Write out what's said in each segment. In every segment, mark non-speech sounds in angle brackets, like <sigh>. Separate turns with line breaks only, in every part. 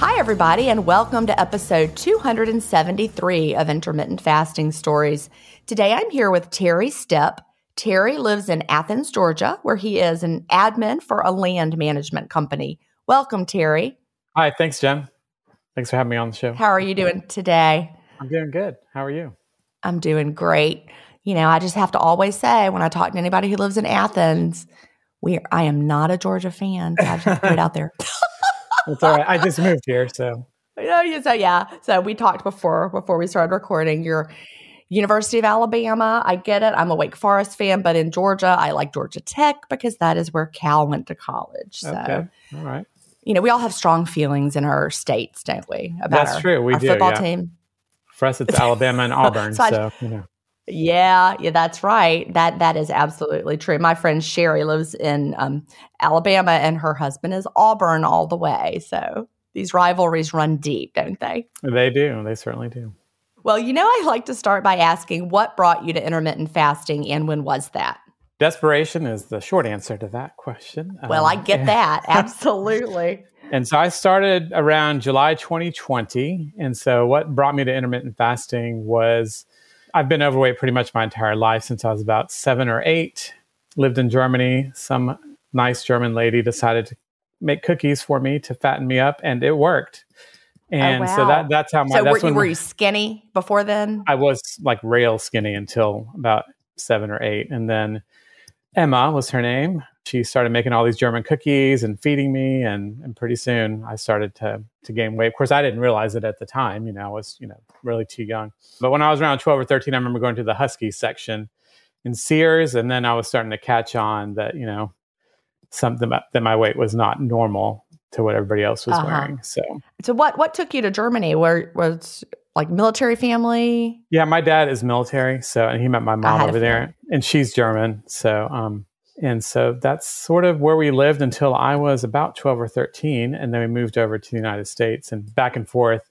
Hi, everybody, and welcome to episode 273 of Intermittent Fasting Stories. Today I'm here with Terry Stepp. Terry lives in Athens, Georgia, where he is an admin for a land management company. Welcome, Terry.
Hi, thanks, Gin. Thanks for having me on the show.
How are you doing today?
I'm doing good. How are you?
I'm doing great. You know, I just have to always say when I talk to anybody who lives in Athens, we I am not a Georgia fan. I just put it out there. <laughs>
It's all right. I just moved here, so.
So yeah, so we talked before before we started recording. You're University of Alabama. I get it. I'm a Wake Forest fan, but in Georgia, I like Georgia Tech because that is where Cal went to college. So,
okay. all right.
You know, we all have strong feelings in our states, don't we? About
That's
our,
true. We
our
do.
Football
yeah.
team.
For us, it's <laughs> Alabama and Auburn. so, so you know.
Yeah, yeah, that's right. That that is absolutely true. My friend Sherry lives in um, Alabama, and her husband is Auburn all the way. So these rivalries run deep, don't they?
They do. They certainly do.
Well, you know, I like to start by asking what brought you to intermittent fasting, and when was that?
Desperation is the short answer to that question.
Well, um, I get <laughs> that absolutely.
And so I started around July 2020. And so what brought me to intermittent fasting was I've been overweight pretty much my entire life since I was about seven or eight. Lived in Germany. Some nice German lady decided to make cookies for me to fatten me up, and it worked.
Oh,
And oh, wow. so that that's how my.
So
that's
were, you, were you skinny before then?
I was like rail skinny until about seven or eight, and then Emma was her name. She started making all these German cookies and feeding me, and, and pretty soon I started to to gain weight. Of course, I didn't realize it at the time. You know, I was you know really too young. But when I was around twelve or thirteen, I remember going to the Husky section in Sears, and then I was starting to catch on that you know something that my weight was not normal to what everybody else was uh-huh. wearing. So,
so what what took you to Germany? Where was like military family?
Yeah, my dad is military, so and he met my mom over there, and she's German. So, um, and so that's sort of where we lived until I was about twelve or thirteen, and then we moved over to the United States and back and forth,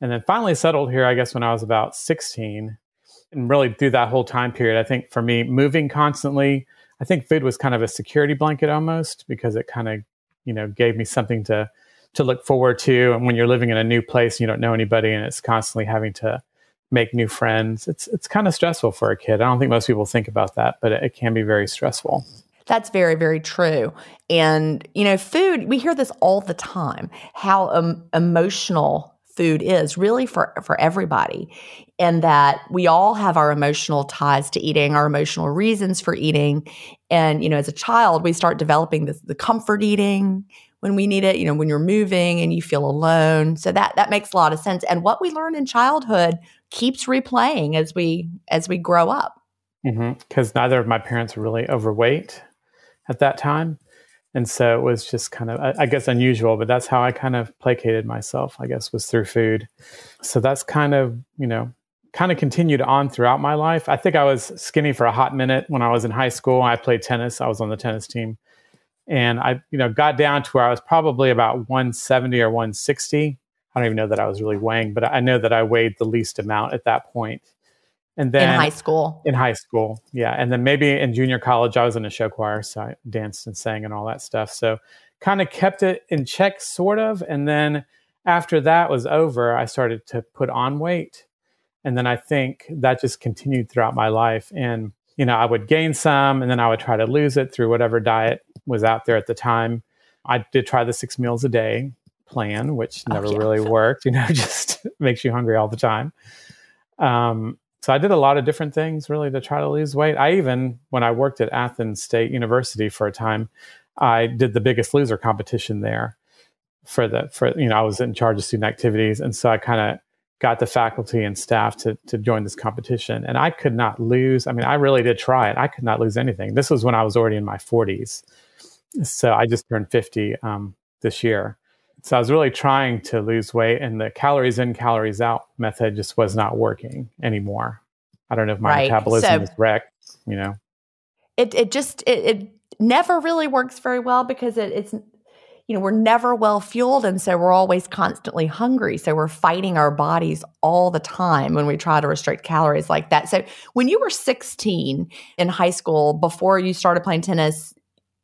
and then finally settled here. I guess when I was about sixteen, and really through that whole time period, I think for me, moving constantly. I think food was kind of a security blanket almost because it kind of, you know, gave me something to to look forward to. And when you're living in a new place, and you don't know anybody, and it's constantly having to make new friends. It's it's kind of stressful for a kid. I don't think most people think about that, but it, it can be very stressful.
That's very, very true. And, you know, food, we hear this all the time how um, emotional food is really for, for everybody. And that we all have our emotional ties to eating, our emotional reasons for eating. And, you know, as a child, we start developing this, the comfort eating when we need it, you know, when you're moving and you feel alone. So that that makes a lot of sense. And what we learn in childhood keeps replaying as we as we grow up.
Because mm-hmm. neither of my parents were really overweight at that time, and so it was just kind of, I, I guess, unusual. But that's how I kind of placated myself. I guess was through food. So that's kind of you know kind of continued on throughout my life. I think I was skinny for a hot minute when I was in high school. I played tennis. I was on the tennis team and I, you know, got down to where I was probably about 170 or 160. I don't even know that I was really weighing, but I know that I weighed the least amount at that point. And then
in high school,
in high school, yeah, and then maybe in junior college, I was in a show choir, so I danced and sang and all that stuff. So kind of kept it in check, sort of. And then after that was over, I started to put on weight, and then I think that just continued throughout my life. And you know, I would gain some and then I would try to lose it through whatever diet was out there at the time. I did try the six meals a day plan, which oh, never oh, yeah. really worked, you know, <laughs> just makes you hungry all the time. Um, so I did a lot of different things really to try to lose weight. I even, when I worked at Athens State University for a time, I did the biggest loser competition there for the, for, you know, I was in charge of student activities. And so I kind of got the faculty and staff to, to join this competition. And I could not lose. I mean, I really did try it. I could not lose anything. This was when I was already in my 40s. So I just turned 50 um, this year. So I was really trying to lose weight, and the calories in, calories out method just was not working anymore. I don't know if my right. metabolism so, is wrecked, you know.
It, it just, it, it never really works very well because it, it's you know, we're never well fueled. And so we're always constantly hungry. So we're fighting our bodies all the time when we try to restrict calories like that. So when you were 16 in high school, before you started playing tennis,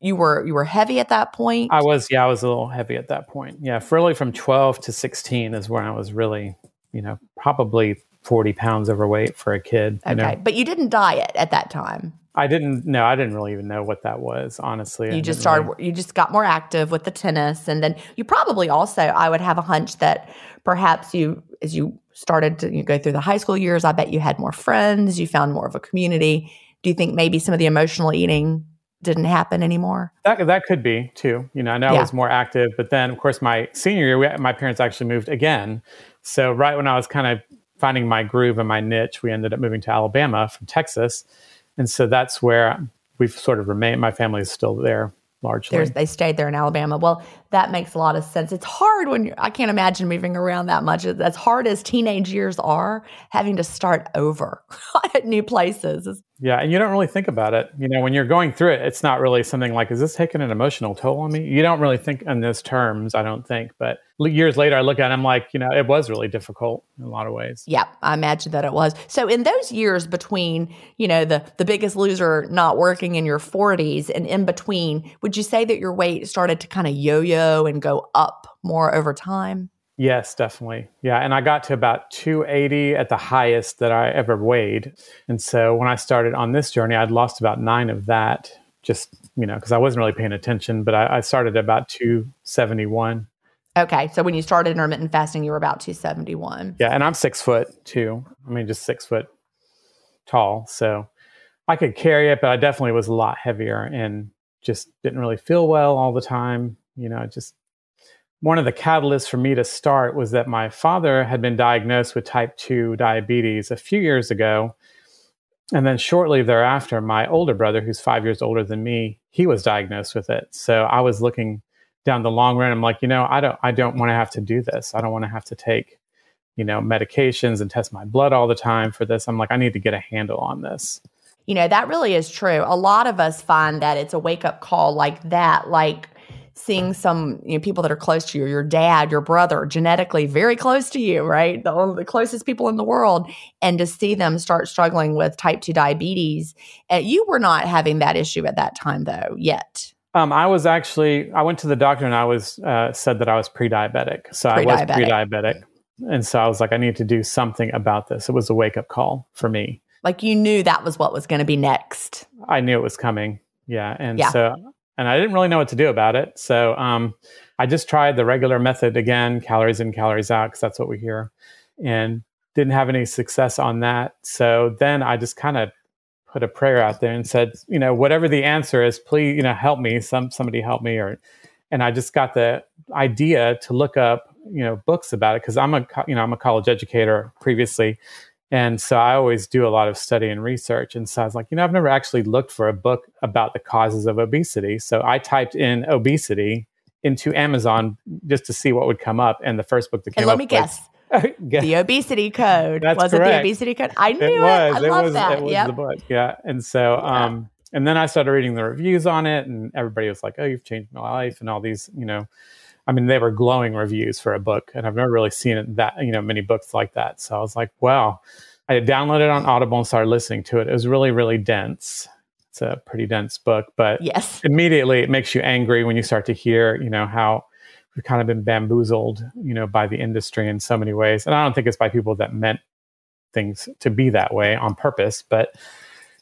you were you were heavy at that point
i was yeah i was a little heavy at that point yeah really from 12 to 16 is where i was really you know probably 40 pounds overweight for a kid
okay
know?
but you didn't diet at that time
I didn't know. I didn't really even know what that was, honestly.
You just started, really... you just got more active with the tennis. And then you probably also, I would have a hunch that perhaps you, as you started to you go through the high school years, I bet you had more friends, you found more of a community. Do you think maybe some of the emotional eating didn't happen anymore?
That, that could be too. You know, I know yeah. I was more active, but then of course my senior year, we, my parents actually moved again. So right when I was kind of finding my groove and my niche, we ended up moving to Alabama from Texas and so that's where we've sort of remained. My family is still there largely.
There's, they stayed there in Alabama. Well, that makes a lot of sense. It's hard when you're, I can't imagine moving around that much. As hard as teenage years are, having to start over <laughs> at new places.
Yeah, and you don't really think about it. You know, when you're going through it, it's not really something like, is this taking an emotional toll on me? You don't really think in those terms, I don't think. But years later, I look at it, I'm like, you know, it was really difficult in a lot of ways.
Yeah, I imagine that it was. So in those years between, you know, the the biggest loser not working in your 40s and in between, would you say that your weight started to kind of yo-yo and go up more over time?
Yes, definitely. Yeah. And I got to about 280 at the highest that I ever weighed. And so when I started on this journey, I'd lost about nine of that, just, you know, because I wasn't really paying attention, but I, I, started at about 271.
Okay. So when you started intermittent fasting, you were about 271.
Yeah. And I'm six foot two. I mean, just six foot tall. So I could carry it, but I definitely was a lot heavier and just didn't really feel well all the time. You know, just one of the catalysts for me to start was that my father had been diagnosed with type 2 diabetes a few years ago. And then shortly thereafter, my older brother, who's five years older than me, he was diagnosed with it. So I was looking down the long run. I'm like, you know, I don't, I don't want to have to do this. I don't want to have to take, you know, medications and test my blood all the time for this. I'm like, I need to get a handle on this.
You know, that really is true. A lot of us find that it's a wake up call like that, like seeing some you know, people that are close to you, your dad, your brother, genetically very close to you, right? The, the closest people in the world, and to see them start struggling with type 2 diabetes. Uh, you were not having that issue at that time, though, yet.
Um, I was actually, I went to the doctor and I was uh, said that I was pre diabetic. So pre-diabetic. I was pre diabetic. And so I was like, I need to do something about this. It was a wake up call for me.
Like you knew that was what was going to be next.
I knew it was coming. Yeah. And yeah. so and I didn't really know what to do about it. So um, I just tried the regular method again, calories in, calories out, because that's what we hear, and didn't have any success on that. So then I just kind of put a prayer out there and said, you know, whatever the answer is, please, you know, help me. Some somebody help me, or and I just got the idea to look up, you know, books about it because I'm a you know I'm a college educator previously, and so I always do a lot of study and research. And so I was like, you know, I've never actually looked for a book about the causes of obesity. So I typed in obesity into Amazon just to see what would come up. And the first book that came
and let
up.
Let me guess. <laughs> the obesity code.
That's
was
correct.
it the obesity code? I knew it. Was. it. I love
was,
that.
It was yep. the book. Yeah. And so, yeah. um, and then I started reading the reviews on it, and everybody was like, "Oh, you've changed my life," and all these, you know, I mean, they were glowing reviews for a book, and I've never really seen that, you know, many books like that. So I was like, "Wow." I downloaded it on Audible and started listening to it. It was really, really dense. It's a pretty dense book, but
yes,
immediately it makes you angry when you start to hear, you know, how we've kind of been bamboozled, you know, by the industry in so many ways. And I don't think it's by people that meant things to be that way on purpose, but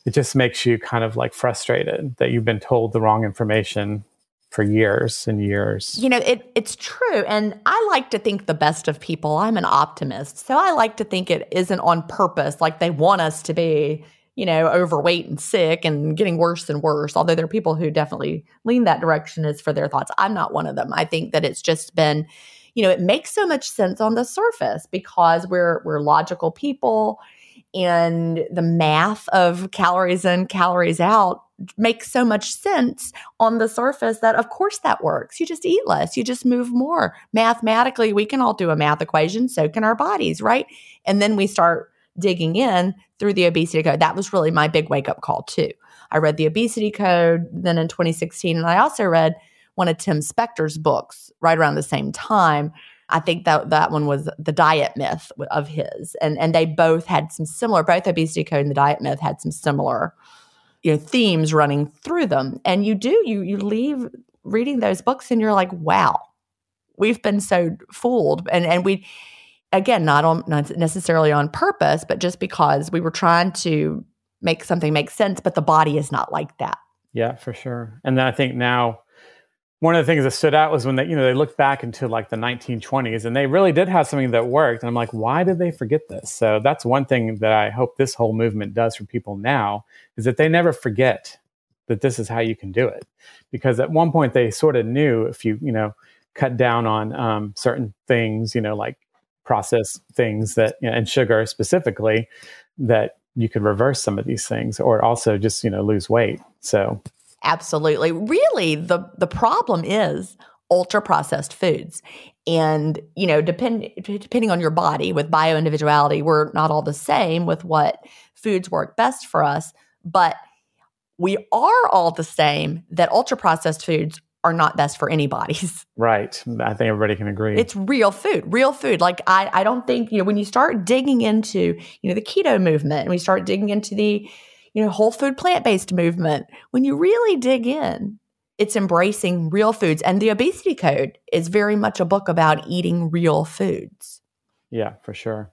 it just makes you kind of like frustrated that you've been told the wrong information for years and years.
You know, it it's true. And I like to think the best of people. I'm an optimist. So I like to think it isn't on purpose, like they want us to be, you know, overweight and sick and getting worse and worse. Although there are people who definitely lean that direction as for their thoughts. I'm not one of them. I think that it's just been, you know, it makes so much sense on the surface because we're we're logical people and the math of calories in, calories out makes so much sense on the surface that of course that works. You just eat less, you just move more. Mathematically, we can all do a math equation, so can our bodies, right? And then we start digging in through the obesity code. That was really my big wake up call too. I read the obesity code then in 2016 and I also read one of Tim Spector's books right around the same time I think that that one was the diet myth of his, and and they both had some similar. Both obesity code and the diet myth had some similar, you know, themes running through them. And you do you you leave reading those books and you're like, wow, we've been so fooled, and and we again not on not necessarily on purpose, but just because we were trying to make something make sense, but the body is not like that.
Yeah, for sure. And then I think now one of the things that stood out was when they, you know, they looked back into like the 1920s and they really did have something that worked. And I'm like, why did they forget this? So that's one thing that I hope this whole movement does for people now is that they never forget that this is how you can do it. Because at one point they sort of knew if you, you know, cut down on um, certain things, you know, like processed things that, you know, and sugar specifically, that you could reverse some of these things or also just, you know, lose weight. So
Absolutely. Really, the the problem is ultra processed foods. And, you know, depend, depending on your body with bio individuality, we're not all the same with what foods work best for us, but we are all the same that ultra processed foods are not best for anybody's. <laughs>
Right. I think everybody can agree.
It's real food, real food. Like I I don't think, you know, when you start digging into, you know, the keto movement and we start digging into the you know, whole food plant based movement. When you really dig in, it's embracing real foods. And the obesity code is very much a book about eating real foods.
Yeah, for sure.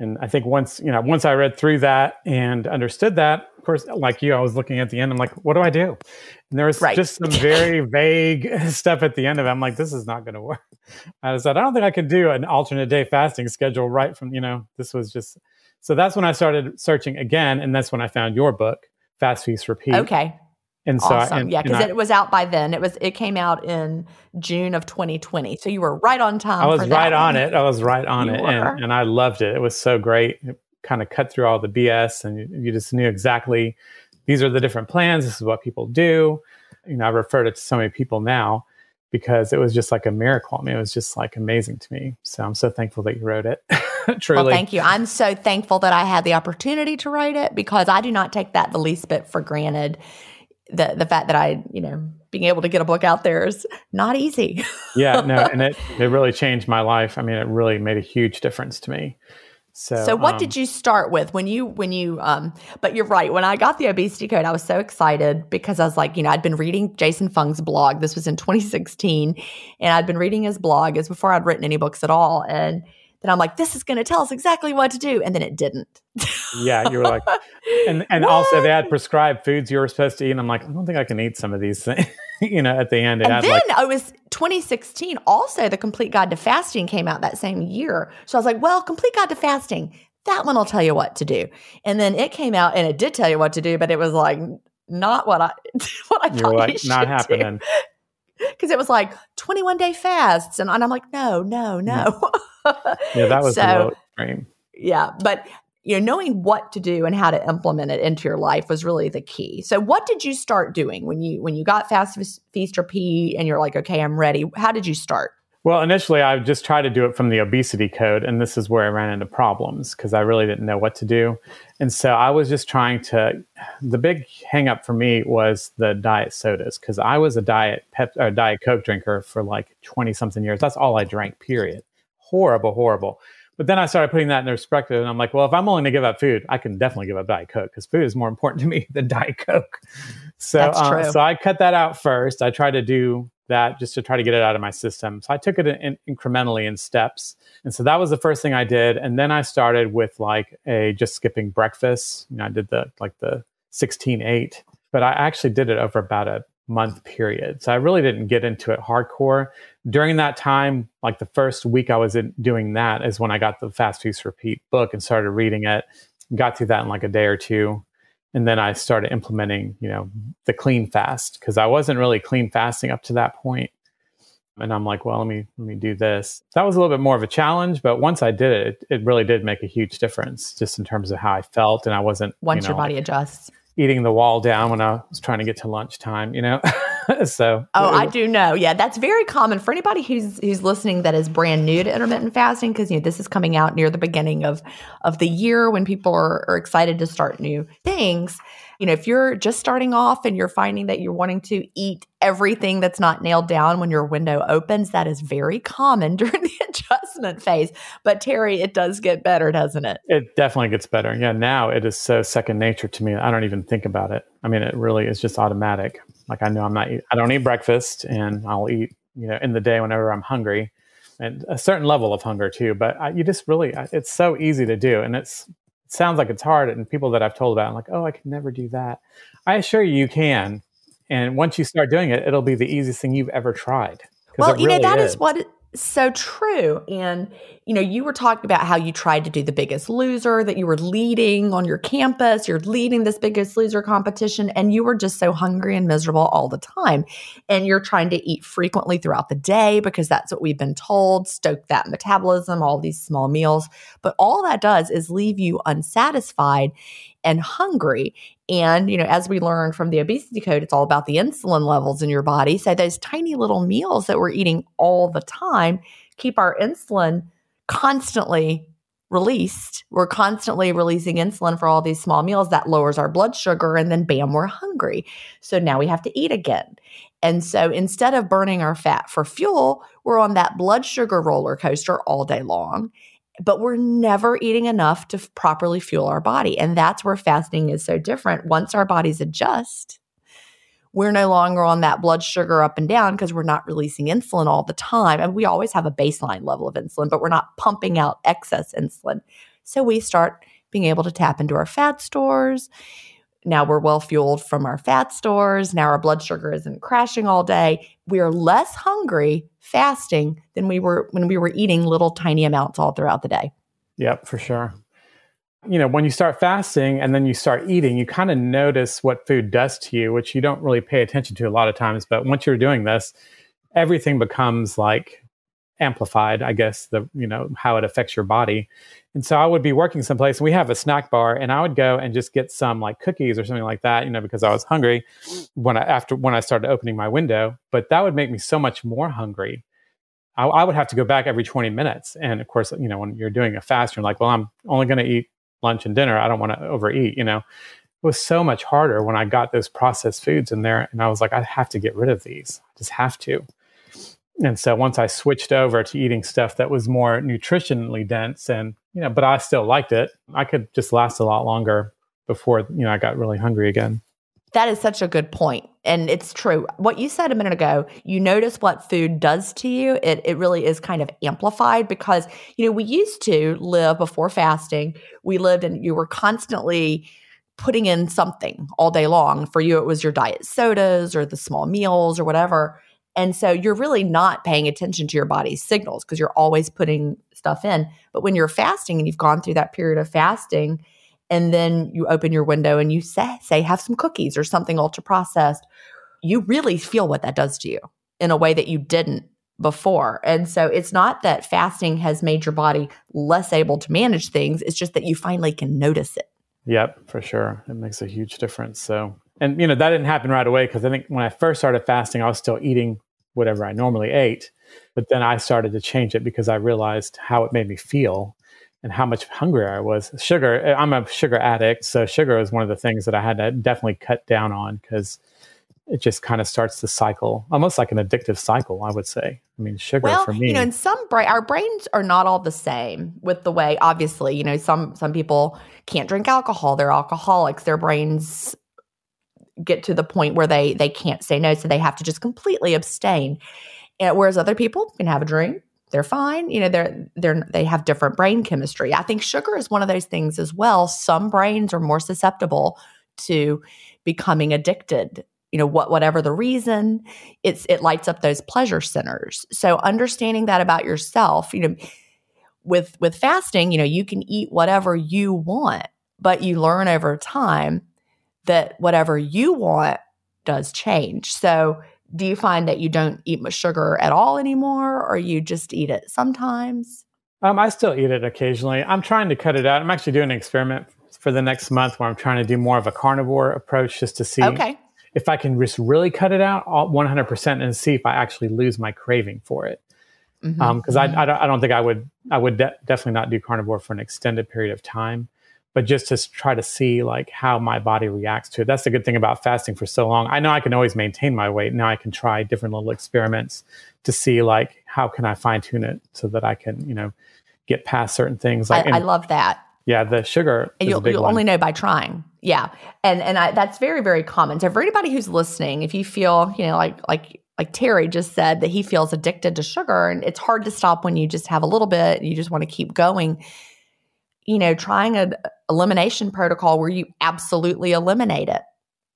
And I think once, you know, once I read through that and understood that, of course, like you, I was looking at the end, I'm like, what do I do? And there was right. just some very <laughs> vague <laughs> stuff at the end of it. I'm like, this is not going to work. <laughs> I said, I don't think I could do an alternate day fasting schedule right from, you know, this was just, so that's when I started searching again. And that's when I found your book, Fast Feast Repeat.
Okay. And so, awesome. and, yeah, because it was out by then. It was it came out in June of 2020, so you were right on time.
I was right on it. I was right on you it, and, and I loved it. It was so great. It kind of cut through all the BS, and you, you just knew exactly these are the different plans. This is what people do. You know, I refer to so many people now because it was just like a miracle. I mean, it was just like amazing to me. So I'm so thankful that you wrote it. <laughs> Truly.
Well, thank you. I'm so thankful that I had the opportunity to write it because I do not take that the least bit for granted the the fact that I, you know, being able to get a book out there is not easy. <laughs>
yeah, no, and it it really changed my life. I mean, it really made a huge difference to me. So,
so what um, did you start with when you when you um but you're right when I got the obesity code I was so excited because I was like you know I'd been reading Jason Fung's blog this was in 2016 and I'd been reading his blog as before I'd written any books at all and then I'm like, this is going to tell us exactly what to do. And then it didn't.
yeah. You were like, and, <laughs> and also they had prescribed foods you were supposed to eat. And I'm like, I don't think I can eat some of these things. <laughs> you know, at the end.
and then like, it was 2016. Also, the Complete Guide to Fasting came out that same year. So I was like, well, Complete Guide to Fasting, that one will tell you what to do. And then it came out and it did tell you what to do, but it was like, not what I <laughs> what I thought like, not happening. Do because it was like 21 day fasts and, and i'm like no no mm. no <laughs>
yeah that was so, extreme
yeah but you know knowing what to do and how to implement it into your life was really the key so what did you start doing when you when you got fast feast repeat and you're like okay i'm ready how did you start
well, initially, I just tried to do it from the obesity code, and this is where I ran into problems because I really didn't know what to do. And so I was just trying to. The big hangup for me was the diet sodas because I was a diet pep or diet Coke drinker for like twenty something years. That's all I drank. Period. Horrible, horrible. But then I started putting that in perspective, and I'm like, well, if I'm willing to give up food, I can definitely give up diet Coke because food is more important to me <laughs> than diet Coke. So, um, so I cut that out first. I tried to do that just to try to get it out of my system. So I took it in, incrementally in steps. And so that was the first thing I did. And then I started with like a just skipping breakfast. You know, I did the like the 16 8, but I actually did it over about a month period. So I really didn't get into it hardcore. During that time, like the first week I was doing that is when I got the Fast Feast Repeat book and started reading it. Got through that in like a day or two and then I started implementing, you know, the clean fast because I wasn't really clean fasting up to that point. And I'm like, well, let me let me do this. That was a little bit more of a challenge, but once I did it, it, it really did make a huge difference just in terms of how I felt, and I wasn't
once
you know,
your body adjusts
eating the wall down when I was trying to get to lunchtime, you know. <laughs> so
Oh, I do know. Yeah, that's very common for anybody who's who's listening that is brand new to intermittent fasting because you know this is coming out near the beginning of of the year when people are, are excited to start new things. You know, if you're just starting off and you're finding that you're wanting to eat everything that's not nailed down when your window opens, that is very common <laughs> during the adjustment phase. But Terry, it does get better, doesn't it?
It definitely gets better. Yeah, now it is so second nature to me. I don't even think about it. I mean, it really is just automatic. Like I know I'm not, I don't eat breakfast and I'll eat, you know, in the day whenever I'm hungry and a certain level of hunger too. But I, you just really, it's so easy to do. And it's, it sounds like it's hard. And people that I've told about, I'm like, oh, I can never do that. I assure you, you can. And once you start doing it, it'll be the easiest thing you've ever tried.
Well, you really know, that is. is what so true. And, you know, you were talking about how you tried to do the biggest loser, that you were leading on your campus, you're leading this biggest loser competition, and you were just so hungry and miserable all the time. And you're trying to eat frequently throughout the day because that's what we've been told, stoke that metabolism, all these small meals. But all that does is leave you unsatisfied and hungry. And, you know, as we learned from the obesity code, it's all about the insulin levels in your body. So those tiny little meals that we're eating all the time keep our insulin constantly released. We're constantly releasing insulin for all these small meals that lowers our blood sugar and then bam, we're hungry. So now we have to eat again. And so instead of burning our fat for fuel, we're on that blood sugar roller coaster all day long but we're never eating enough to f- properly fuel our body. And that's where fasting is so different. Once our bodies adjust, we're no longer on that blood sugar up and down because we're not releasing insulin all the time. And we always have a baseline level of insulin, but we're not pumping out excess insulin. So we start being able to tap into our fat stores. Now we're well fueled from our fat stores. Now our blood sugar isn't crashing all day. We are less hungry fasting than we were when we were eating little tiny amounts all throughout the day.
Yep, for sure. You know, when you start fasting and then you start eating, you kind of notice what food does to you, which you don't really pay attention to a lot of times. But once you're doing this, everything becomes like amplified, I guess, the you know, how it affects your body. And so I would be working someplace and we have a snack bar and I would go and just get some like cookies or something like that, you know, because I was hungry when I after when I started opening my window. But that would make me so much more hungry. I, I would have to go back every 20 minutes. And of course, you know, when you're doing a fast, you're like, well, I'm only going to eat lunch and dinner. I don't want to overeat, you know. It was so much harder when I got those processed foods in there. And I was like, I have to get rid of these. I just have to. And so once I switched over to eating stuff that was more nutritionally dense and, you know, but I still liked it, I could just last a lot longer before, you know, I got really hungry again.
That is such a good point. And it's true. What you said a minute ago, you notice what food does to you. It, it really is kind of amplified because, you know, we used to live before fasting. We lived and you were constantly putting in something all day long. For you, it was your diet sodas or the small meals or whatever. And so you're really not paying attention to your body's signals because you're always putting stuff in. But when you're fasting and you've gone through that period of fasting, and then you open your window and you say, say have some cookies or something ultra processed, you really feel what that does to you in a way that you didn't before. And so it's not that fasting has made your body less able to manage things, it's just that you finally can notice it.
Yep, for sure. It makes a huge difference. So and you know that didn't happen right away because I think when I first started fasting, I was still eating whatever I normally ate, but then I started to change it because I realized how it made me feel and how much hungrier I was. Sugar, eh, I'm a sugar addict, so sugar is one of the things that I had to definitely cut down on because it just kind of starts the cycle, almost like an addictive cycle, I would say. I mean, sugar
well,
for me.
You know, in some brain, our brains are not all the same with the way. Obviously, you know, some some people can't drink alcohol; they're alcoholics. Their brains get to the point where they they can't say no, so they have to just completely abstain. And whereas other people can have a drink, they're fine. You know, they're they're they have different brain chemistry. I think sugar is one of those things as well. Some brains are more susceptible to becoming addicted you know what whatever the reason it's it lights up those pleasure centers so understanding that about yourself you know with with fasting you know you can eat whatever you want but you learn over time that whatever you want does change. So, do you find that you don't eat much sugar at all anymore, or you just eat it sometimes?
Um, I still eat it occasionally. I'm trying to cut it out. I'm actually doing an experiment for the next month where I'm trying to do more of a carnivore approach just to see okay. if I can just really cut it out 100% and see if I actually lose my craving for it. Because mm-hmm. um, mm-hmm. I, I, don't, I, don't, think I would I would de- definitely not do carnivore for an extended period of time. But just to try to see like how my body reacts to it. That's the good thing about fasting for so long. I know I can always maintain my weight. Now I can try different little experiments to see like how can I fine tune it so that I can, you know, get past certain things. Like,
I, I love that.
Yeah, the sugar.
And you'll, you'll only know by trying. Yeah, and and I, that's very very common. So for anybody who's listening, if you feel you know like like like Terry just said that he feels addicted to sugar, and it's hard to stop when you just have a little bit. You just want to keep going. You know, trying an elimination protocol where you absolutely eliminate it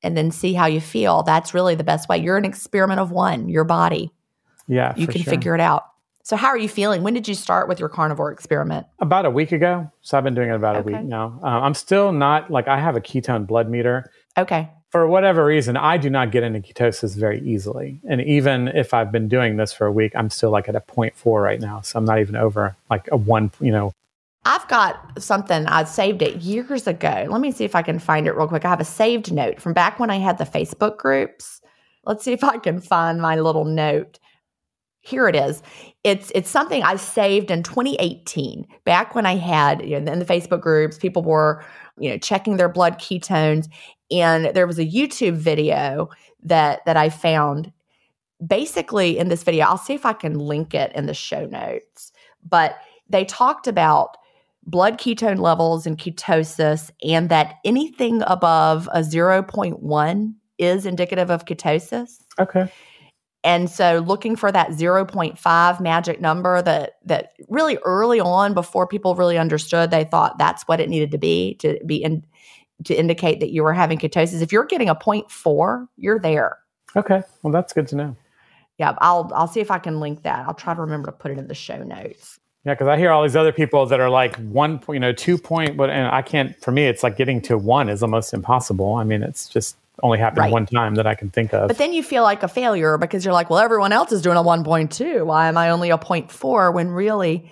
and then see how you feel. That's really the best way. You're an experiment of one. Your body.
Yeah,
you can
sure.
figure it out. So, how are you feeling? When did you start with your carnivore experiment?
About a week ago. So, I've been doing it about okay. a week now. Uh, I'm still not like I have a ketone blood meter.
Okay.
For whatever reason, I do not get into ketosis very easily. And even if I've been doing this for a week, I'm still like at a 0.4 right now. So, I'm not even over like a one, you know.
I've got something, I saved it years ago. Let me see if I can find it real quick. I have a saved note from back when I had the Facebook groups. Let's see if I can find my little note here it is. It's it's something I saved in 2018, back when I had you know, in the Facebook groups, people were you know checking their blood ketones, and there was a YouTube video that that I found. Basically, in this video, I'll see if I can link it in the show notes. But they talked about blood ketone levels and ketosis, and that anything above a 0.1 is indicative of ketosis.
Okay.
And so looking for that 0.5 magic number that that really early on before people really understood they thought that's what it needed to be to be in to indicate that you were having ketosis. If you're getting a 0.4, you're there.
Okay. Well, that's good to know.
Yeah, I'll I'll see if I can link that. I'll try to remember to put it in the show notes.
Yeah, because I hear all these other people that are like one, point, you know, two point, but and I can't. For me, it's like getting to one is almost impossible. I mean, it's just only happened right. one time that I can think of.
But then you feel like a failure because you're like, well, everyone else is doing a 1.2. Why am I only a four? when really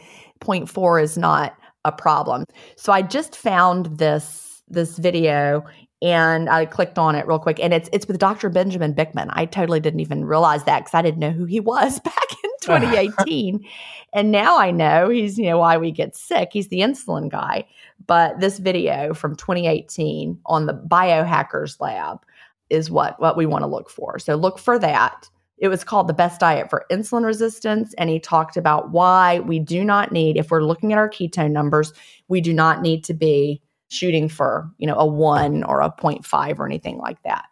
four is not a problem? So I just found this this video and I clicked on it real quick and it's it's with Dr. Benjamin Bikman. I totally didn't even realize that cuz I didn't know who he was <laughs> back in 2018. and now I know he's, you know, why we get sick. He's the insulin guy. But this video from 2018 on the biohackers lab is what what we want to look for. So look for that. It was called the best diet for insulin resistance and he talked about why we do not need if we're looking at our ketone numbers, we do not need to be shooting for, you know, a 1 or a 0.5 or anything like that.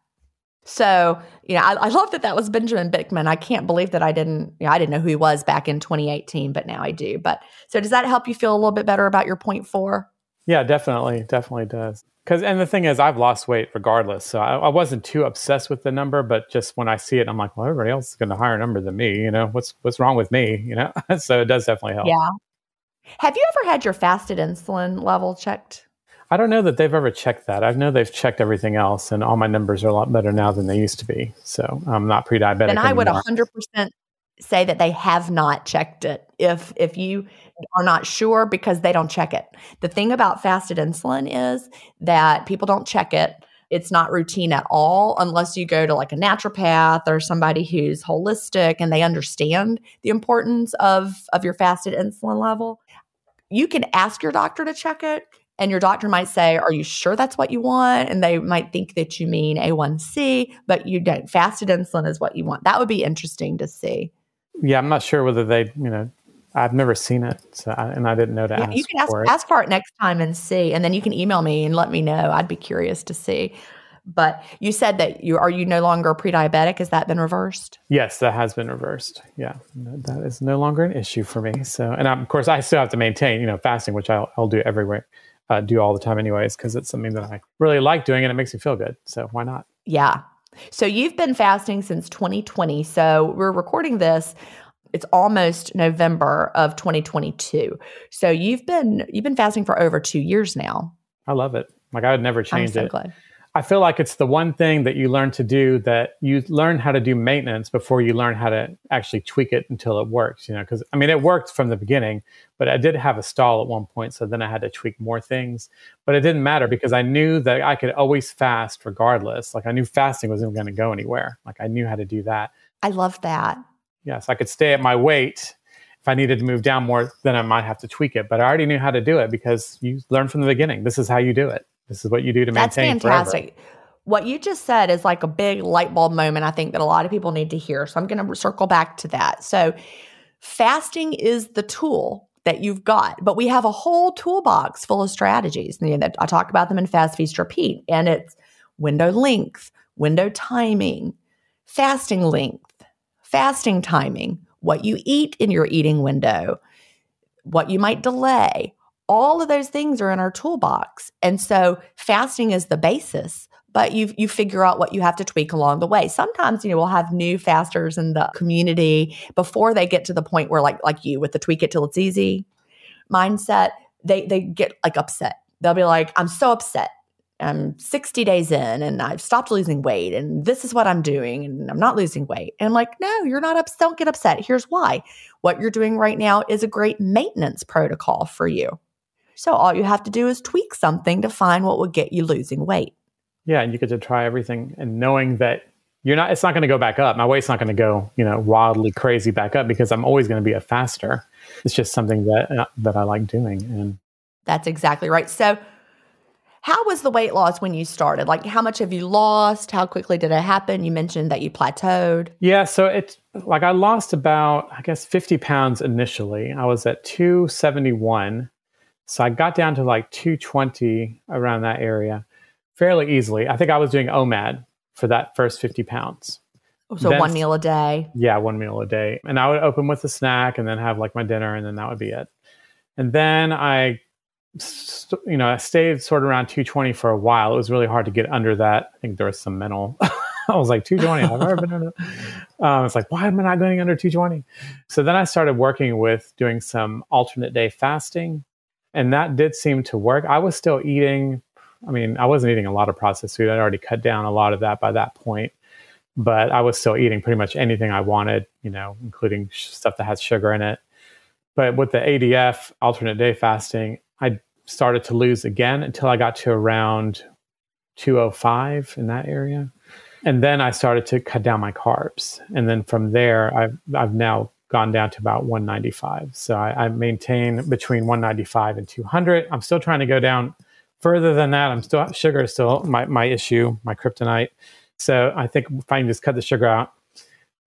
So, you know, I, I, love that that was Benjamin Bikman. I can't believe that I didn't, you know, I didn't know who he was back in 2018, but now I do. But so does that help you feel a little bit better about your point four?
Yeah, definitely. Definitely does. Because and the thing is, I've lost weight regardless, so I, I, wasn't too obsessed with the number. But just when I see it, I'm like, well, everybody else is going to higher number than me. You know, what's what's wrong with me? You know, <laughs> so it does definitely help.
Yeah. Have you ever had your fasted insulin level checked?
I don't know that they've ever checked that. I know they've checked everything else, and all my numbers are a lot better now than they used to be. So I'm not pre-diabetic.
And I
anymore.
would 100 percent say that they have not checked it. If if you are not sure because they don't check it. The thing about fasted insulin is that people don't check it. It's not routine at all unless you go to like a naturopath or somebody who's holistic and they understand the importance of of your fasted insulin level. You can ask your doctor to check it and your doctor might say, Are you sure that's what you want? And they might think that you mean A1C, but you don't. Fasted insulin is what you want. That would be interesting to see.
Yeah, I'm not sure whether they, you know, I've never seen it, so I, and I didn't know to yeah, ask.
You can ask
for
it. ask for it next time and see, and then you can email me and let me know. I'd be curious to see. But you said that you are you no longer pre-diabetic? Has that been reversed?
Yes, that has been reversed. Yeah, that is no longer an issue for me. So, and I'm, of course, I still have to maintain, you know, fasting, which I'll, I'll do everywhere uh, do all the time, anyways, because it's something that I really like doing and it makes me feel good. So why not?
Yeah. So you've been fasting since 2020. So we're recording this. It's almost November of 2022. So you've been you've been fasting for over two years now.
I love it. Like I would never change
I'm so
it.
Glad.
I feel like it's the one thing that you learn to do that you learn how to do maintenance before you learn how to actually tweak it until it works, you know, because I mean, it worked from the beginning, but I did have a stall at one point. So then I had to tweak more things, but it didn't matter because I knew that I could always fast regardless. Like I knew fasting wasn't going to go anywhere. Like I knew how to do that.
I love that.
Yes, I could stay at my weight If I needed to move down more, then I might have to tweak it. But I already knew how to do it because you learn from the beginning. This is how you do it. This is what you do to maintain.
That's fantastic. Forever. What you just said is like a big light bulb moment. I think that a lot of people need to hear. So I'm going to circle back to that. So fasting is the tool that you've got, but we have a whole toolbox full of strategies. You know, I talk about them in Fast Feast Repeat, and it's window length, window timing, fasting length, fasting timing, what you eat in your eating window, what you might delay. All of those things are in our toolbox. And so fasting is the basis but you you figure out what you have to tweak along the way. Sometimes you know we'll have new fasters in the community before they get to the point where like like you with the tweak it till it's easy mindset, they they get like upset. They'll be like, I'm so upset. I'm 60 days in and I've stopped losing weight and this is what I'm doing and I'm not losing weight. And I'm like, no, you're not upset. Don't get upset. Here's why. What you're doing right now is a great maintenance protocol for you. So all you have to do is tweak something to find what will get you losing weight.
Yeah, and you get to try everything and knowing that you're not it's not going to go back up. My weight's not going to go, you know, wildly crazy back up because I'm always going to be a faster. It's just something that uh, that I like doing and
That's exactly right. So how was the weight loss when you started? Like how much have you lost? How quickly did it happen? You mentioned that you plateaued.
Yeah, so it's like I lost about I guess 50 pounds initially. I was at 271. So I got down to like 220 around that area fairly easily. I think I was doing OMAD for that first 50 pounds.
Oh, so then, one meal a day?
Yeah, one meal a day. And I would open with a snack and then have like my dinner and then that would be it. And then I, st- you know, I stayed sort of around 220 for a while. It was really hard to get under that. I think there was some mental. <laughs> I was like 220. I've never been under. <laughs> Um, it's like why am I not going under 220? So then I started working with doing some alternate day fasting, and that did seem to work. I was still eating I mean, I wasn't eating a lot of processed food. I'd already cut down a lot of that by that point, but I was still eating pretty much anything I wanted, you know, including stuff that has sugar in it. But with the ADF, alternate day fasting, I started to lose again until I got to around 205 in that area. And then I started to cut down my carbs. And then from there, I've, I've now gone down to about 195. So I, I maintain between 195 and 200. I'm still trying to go down further than that, I'm still sugar is still my, my issue, my kryptonite. So I think if I can just cut the sugar out,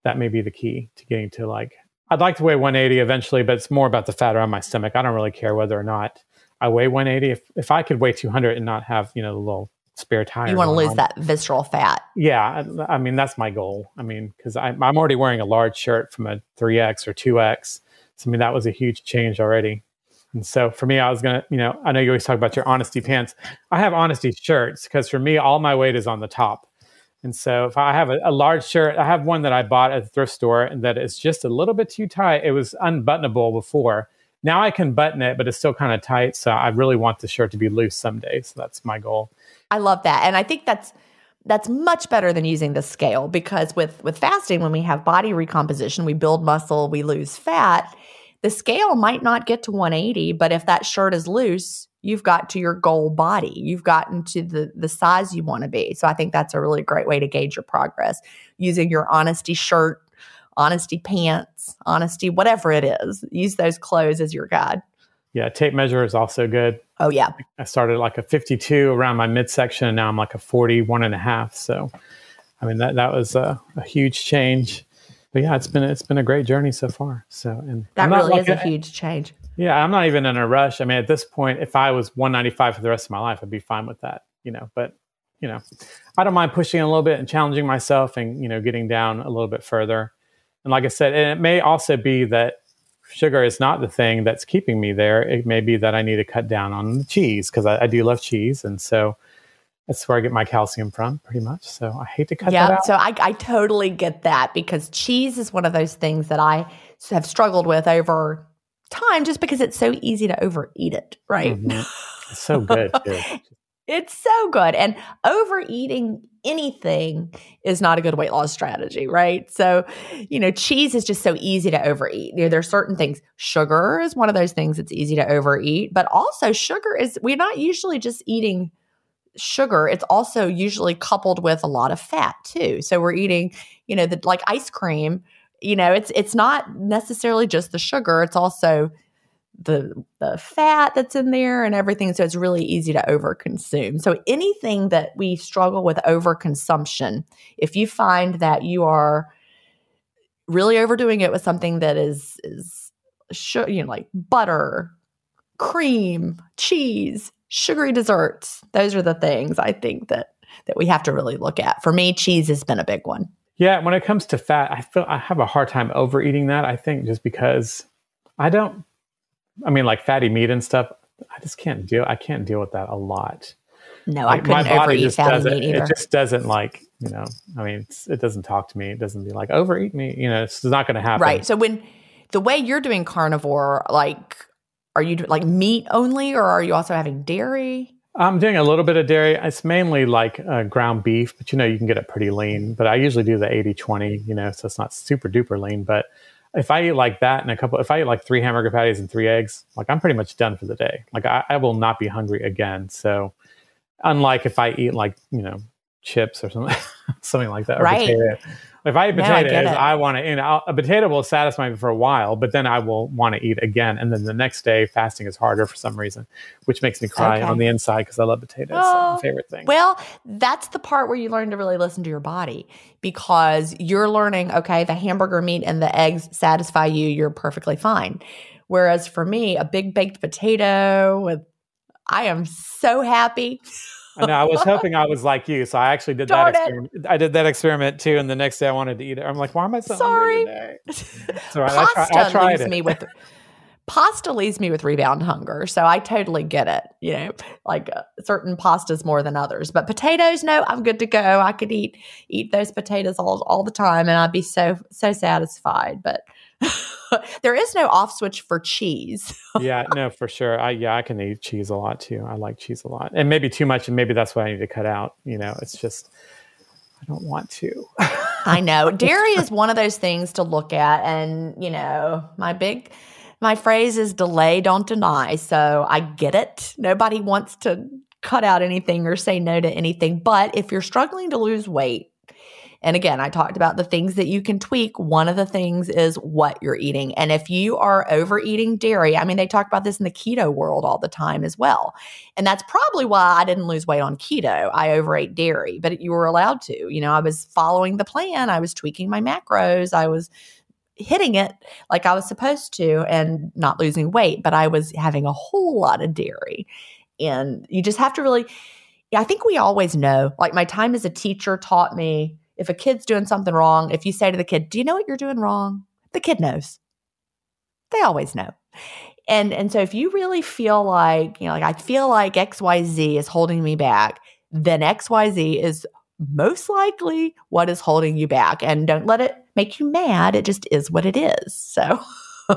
that may be the key to getting to like I'd like to weigh 180 eventually, but it's more about the fat around my stomach. I don't really care whether or not I weigh 180. If if I could weigh 200 and not have you know the little spare tire,
you want to lose on. that visceral fat.
Yeah, I, I mean that's my goal. I mean because I'm I'm already wearing a large shirt from a 3x or 2x. So I mean that was a huge change already. And so for me, I was going to, you know, I know you always talk about your honesty pants. I have honesty shirts because for me, all my weight is on the top. And so if I have a, a, large shirt, I have one that I bought at the thrift store and that is just a little bit too tight. It was unbuttonable before. Now I can button it, but it's still kind of tight. So I really want the shirt to be loose someday. So that's my goal.
I love that. And I think that's that's much better than using the scale because with with fasting when we have body recomposition, we build muscle, we lose fat the scale might not get to 180, but if that shirt is loose, you've got to your goal body. You've gotten to the the size you want to be. So I think that's a really great way to gauge your progress using your honesty shirt, honesty pants, honesty whatever it is. Use those clothes as your guide.
Yeah, tape measure is also good.
Oh yeah.
I started like a 52 around my midsection and now I'm like a 41 and a half. So I mean that that was a, a huge change but yeah, it's been it's been a great journey so far. So and
that really is a huge change.
Yeah, I'm not even in a rush. I mean, at this point, if I was 195 for the rest of my life, I'd be fine with that. You know, but you know, I don't mind pushing a little bit and challenging myself, and you know, getting down a little bit further. And like I said, and it may also be that sugar is not the thing that's keeping me there. It may be that I need to cut down on the cheese because I, I do love cheese, and so that's where I get my calcium from, pretty much. So I hate to cut
yeah,
that out.
So I, I totally get that because cheese is one of those things that I have struggled with over time just because it's so easy to overeat it, right? Mm-hmm.
It's so good. <laughs>
it's so good. And overeating anything is not a good weight loss strategy, right? So, you know, cheese is just so easy to overeat. You know, there's certain things. Sugar is one of those things that's easy to overeat, but also sugar is we're not usually just eating – sugar, it's also usually coupled with a lot of fat too. So we're eating, you know, the like ice cream you know, it's it's not necessarily just the sugar, it's also the the fat that's in there and everything so it's really easy to overconsume. So anything that we struggle with overconsumption, if you find that you are really overdoing it with something that is is you know like butter, cream, cheese, sugary desserts, those are the things I think that that we have to really look at. For me, cheese has been a big one.
Yeah, when it comes to fat, I feel I have a hard time overeating that. I think just because I don't I mean like fatty meat and stuff, I just can't deal I can't deal with that a lot.
No, like, I couldn't overeat fatty meat either.
It just doesn't like, you know, I mean, it doesn't talk to me. It doesn't be like overeat me, you know, it's not going to happen.
Right. So when the way you're doing carnivore, like are you like meat only or are you also having dairy?
I'm doing a little bit of dairy. It's mainly like uh, ground beef, but you know, you can get it pretty lean. But I usually do the 80 20, you know, so it's not super duper lean. But if I eat like that and a couple, if I eat like three hamburger patties and three eggs, like I'm pretty much done for the day. Like I, I will not be hungry again. So, unlike if I eat like, you know, chips or something, <laughs> something like that.
Right. Potato,
if I eat potatoes, I, I want to, you know, a potato will satisfy me for a while, but then I will want to eat again. And then the next day, fasting is harder for some reason, which makes me cry okay. on the inside because I love potatoes. Oh, my favorite thing.
Well, that's the part where you learn to really listen to your body because you're learning, okay, the hamburger meat and the eggs satisfy you, you're perfectly fine. Whereas for me, a big baked potato with, I am so happy. <laughs>
I know. I was <laughs> hoping I was like you, so I actually did Darn that experiment. It. I did that experiment too, and the next day I wanted to eat it. I'm like, why am I so
sorry?
Today? <laughs>
So Pasta I, try, I leaves it. me with pasta leaves me with rebound hunger, so I totally get it. You know, like uh, certain pastas more than others, but potatoes, no, I'm good to go. I could eat eat those potatoes all all the time, and I'd be so so satisfied. But <laughs> <laughs> there is no off switch for cheese. <laughs>
yeah, no, for sure. I yeah, I can eat cheese a lot too. I like cheese a lot, and maybe too much, and maybe that's what I need to cut out. You know, it's just I don't want to. <laughs>
I know dairy is one of those things to look at, and you know, my big my phrase is delay, don't deny. So I get it. Nobody wants to cut out anything or say no to anything, but if you're struggling to lose weight and again, I talked about the things that you can tweak. One of the things is what you're eating. And if you are overeating dairy, I mean, they talk about this in the keto world all the time as well. And that's probably why I didn't lose weight on keto. I overate dairy, but you were allowed to. You know, I was following the plan, I was tweaking my macros, I was hitting it like I was supposed to and not losing weight, but I was having a whole lot of dairy. And you just have to really, I think we always know. Like my time as a teacher taught me if a kid's doing something wrong, if you say to the kid, "Do you know what you're doing wrong?" The kid knows. They always know. And and so if you really feel like, you know, like I feel like XYZ is holding me back, then XYZ is most likely what is holding you back. And don't let it make you mad. It just is what it is. So <laughs>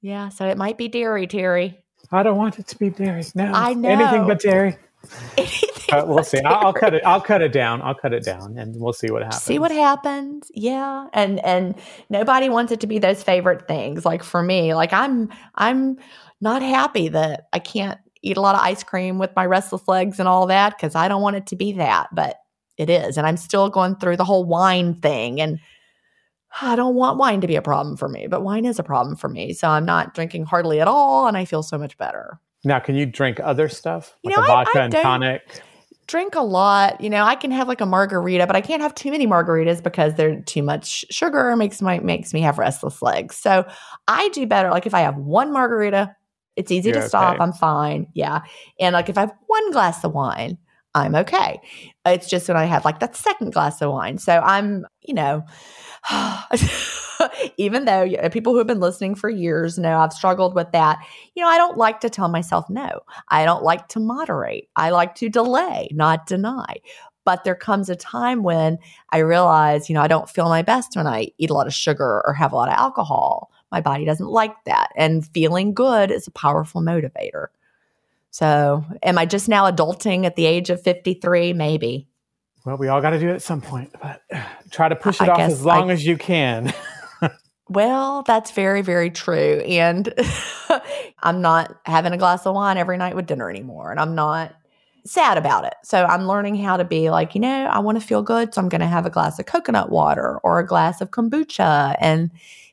Yeah, so it might be dairy, Terry.
I don't want it to be dairy. No.
I know.
Anything but dairy. <laughs> Uh, we'll see. I'll, I'll, cut it. I'll cut it down. I'll cut it down, and we'll see what happens.
See what happens. Yeah, and and nobody wants it to be those favorite things. Like for me, like I'm I'm not happy that I can't eat a lot of ice cream with my restless legs and all that because I don't want it to be that, but it is, and I'm still going through the whole wine thing and. I don't want wine to be a problem for me, but wine is a problem for me. So I'm not drinking hardly at all, and I feel so much better.
Now, can you drink other stuff like you know, vodka I, I and tonic?
Drink a lot. You know, I can have like a margarita, but I can't have too many margaritas because they're too much sugar makes my makes me have restless legs. So I do better. Like if I have one margarita, it's easy You're to stop. I'm fine. Yeah. And like if I have one glass of wine, I'm okay. It's just when I have like that second glass of wine. So I'm, you know, <sighs> even though people who have been listening for years know I've struggled with that, you know, I don't like to tell myself no. I don't like to moderate. I like to delay, not deny. But there comes a time when I realize, you know, I don't feel my best when I eat a lot of sugar or have a lot of alcohol. My body doesn't like that. And feeling good is a powerful motivator. So, am I just now adulting at the age of 53? Maybe.
Well, we all got to do it at some point, but <sighs> try to push it I off as long I, as you can. <laughs>
well, that's very, very true. And <laughs> I'm not having a glass of wine every night with dinner anymore. And I'm not sad about it. So I'm learning how to be like, you know, I want to feel good. So I'm going to have a glass of coconut water or a glass of kombucha and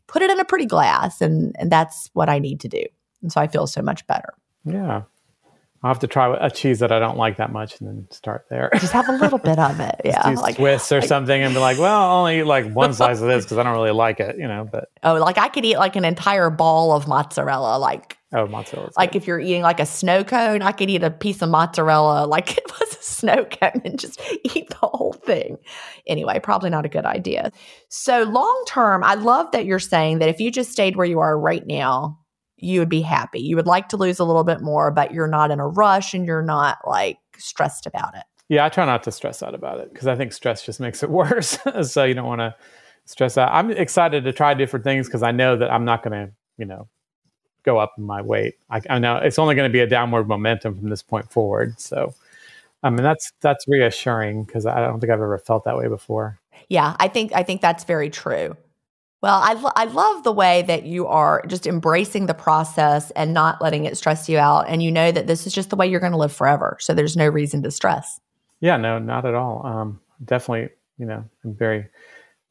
put it in a pretty glass. And, and that's what I need to do. And so I feel so much better.
Yeah. I'll have to try a cheese that I don't like that much and then start there.
Just have a little bit of it. Yeah.
like Swiss or like, something and be like, well, I'll only eat like one slice of this because I don't really like it, you know, but.
Oh, like I could eat like an entire ball of mozzarella. Like,
oh, mozzarella.
Like good. if you're eating like a snow cone, I could eat a piece of mozzarella like <laughs> it was a snow cone and just <laughs> eat the whole thing. Anyway, probably not a good idea. So long term, I love that you're saying that if you just stayed where you are right now, you would be happy. You would like to lose a little bit more, but you're not in a rush and you're not like stressed about it.
Yeah, I try not to stress out about it because I think stress just makes it <laughs> worse. <laughs> so you don't want to stress out. I'm excited to try different things because I know that I'm not going to, you know, go up in my weight. I, I know it's only going to be a downward momentum from this point forward. So, I mean, that's that's reassuring because I don't think I've ever felt that way before.
Yeah, I think I think that's very true. Well, I, lo- I love the way that you are just embracing the process and not letting it stress you out. And you know that this is just the way you're going to live forever. So there's no reason to stress.
Yeah, no, not at all. Um, definitely, you know, I'm very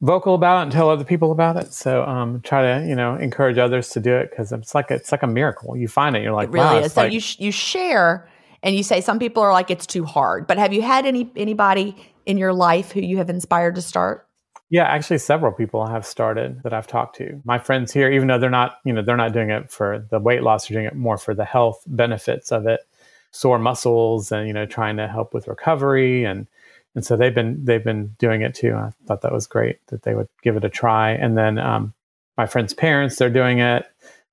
vocal about it and tell other people about it. So um, try to, you know, encourage others to do it because it's like it's like a miracle. You find it, you're like,
it really
wow,
is. So
like-
you sh- you share and you say some people are like it's too hard. But have you had any anybody in your life who you have inspired to start?
Yeah, actually, several people have started that I've talked to. My friends here, even though they're not, you know, they're not doing it for the weight loss, they're doing it more for the health benefits of it, sore muscles, and you know, trying to help with recovery, and and so they've been they've been doing it too. I thought that was great that they would give it a try. And then um, my friends' parents, they're doing it.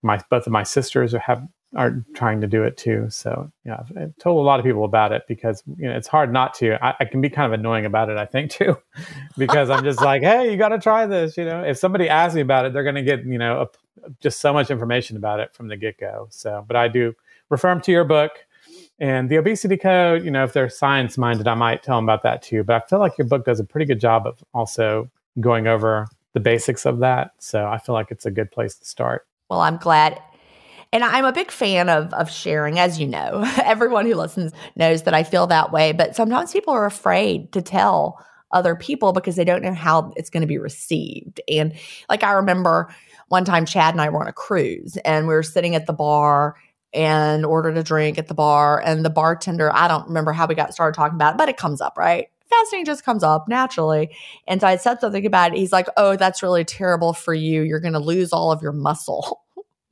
My both of my sisters have are trying to do it too. So yeah, I've told a lot of people about it because you know it's hard not to. I, I can be kind of annoying about it, I think <laughs> too, because I'm just like, hey, you got to try this. You know, if somebody asks me about it, they're going to get you know a, just so much information about it from the get go. So, but I do refer them to your book and the obesity code. You know, if they're science minded, I might tell them about that too. But I feel like your book does a pretty good job of also going over the basics of that. So I feel like it's a good place to start.
Well, I'm glad and I'm a big fan of of sharing, as you know. <laughs> Everyone who listens knows that I feel that way. But sometimes people are afraid to tell other people because they don't know how it's going to be received. And like I remember one time Chad and I were on a cruise and we were sitting at the bar and ordered a drink at the bar and the bartender, I don't remember how we got started talking about it, but it comes up, right? Fasting just comes up naturally. And so I said something about it. He's like, Oh, that's really terrible for you. You're going to lose all of your muscle.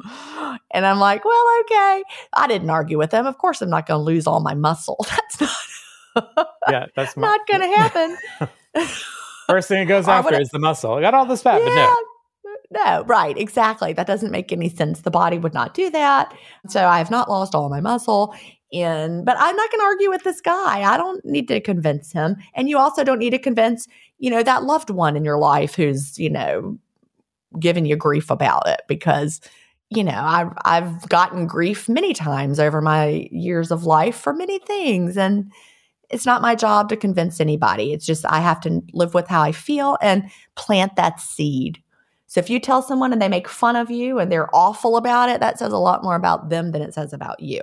<gasps> And I'm like, well, okay. I didn't argue with him. Of course, I'm not going to lose all my muscle. <laughs> That's not.
yeah, that's
my, <laughs> not going to happen. <laughs>
First thing it goes after is the muscle. I got all this fat, yeah,
but no. No, right, exactly. That doesn't make any sense. The body would not do that. So I have not lost all my muscle. And but I'm not going to argue with this guy. I don't need to convince him. And you also don't need to convince, you know, that loved one in your life who's, you know, giving you grief about it because you know, I've I've gotten grief many times over my years of life for many things, and it's not my job to convince anybody. It's just I have to live with how I feel and plant that seed. So if you tell someone and they make fun of you and they're awful about it, that says a lot more about them than it says about you.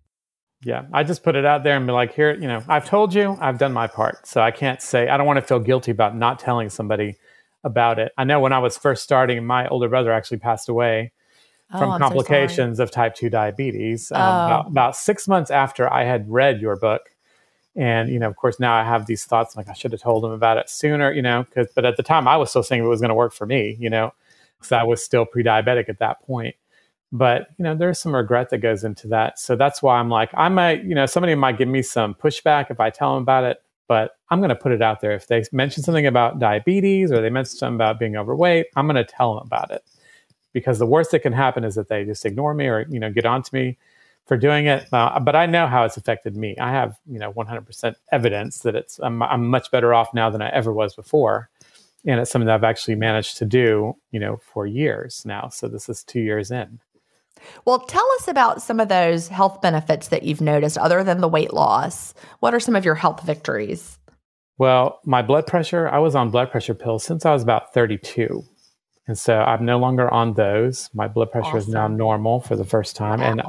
Yeah, I just put it out there and be like, here, you know, I've told you, I've done my part. So I can't say, I don't want to feel guilty about not telling somebody about it. I know when I was first starting, my older brother actually passed away from
Oh, I'm so
complications of type 2 diabetes um,
Oh.
about, about six months after I had read your book. And, you know, of course, now I have these thoughts like I should have told him about it sooner, you know, because, but at the time I was still saying it was going to work for me, you know, because I was still pre diabetic at that point. But, you know, there's some regret that goes into that. So that's why I'm like, I might, you know, somebody might give me some pushback if I tell them about it, but I'm going to put it out there. If they mention something about diabetes or they mention something about being overweight, I'm going to tell them about it because the worst that can happen is that they just ignore me or you know get onto me for doing it. Uh, but I know how it's affected me. I have you know 100% evidence that it's I'm, I'm much better off now than I ever was before, and it's something that I've actually managed to do you know for years now. So this is two years in.
Well, tell us about some of those health benefits that you've noticed other than the weight loss. What are some of your health victories?
Well, my blood pressure, I was on blood pressure pills since I was about 32. And so I'm no longer on those. My blood pressure is now normal for the first time. And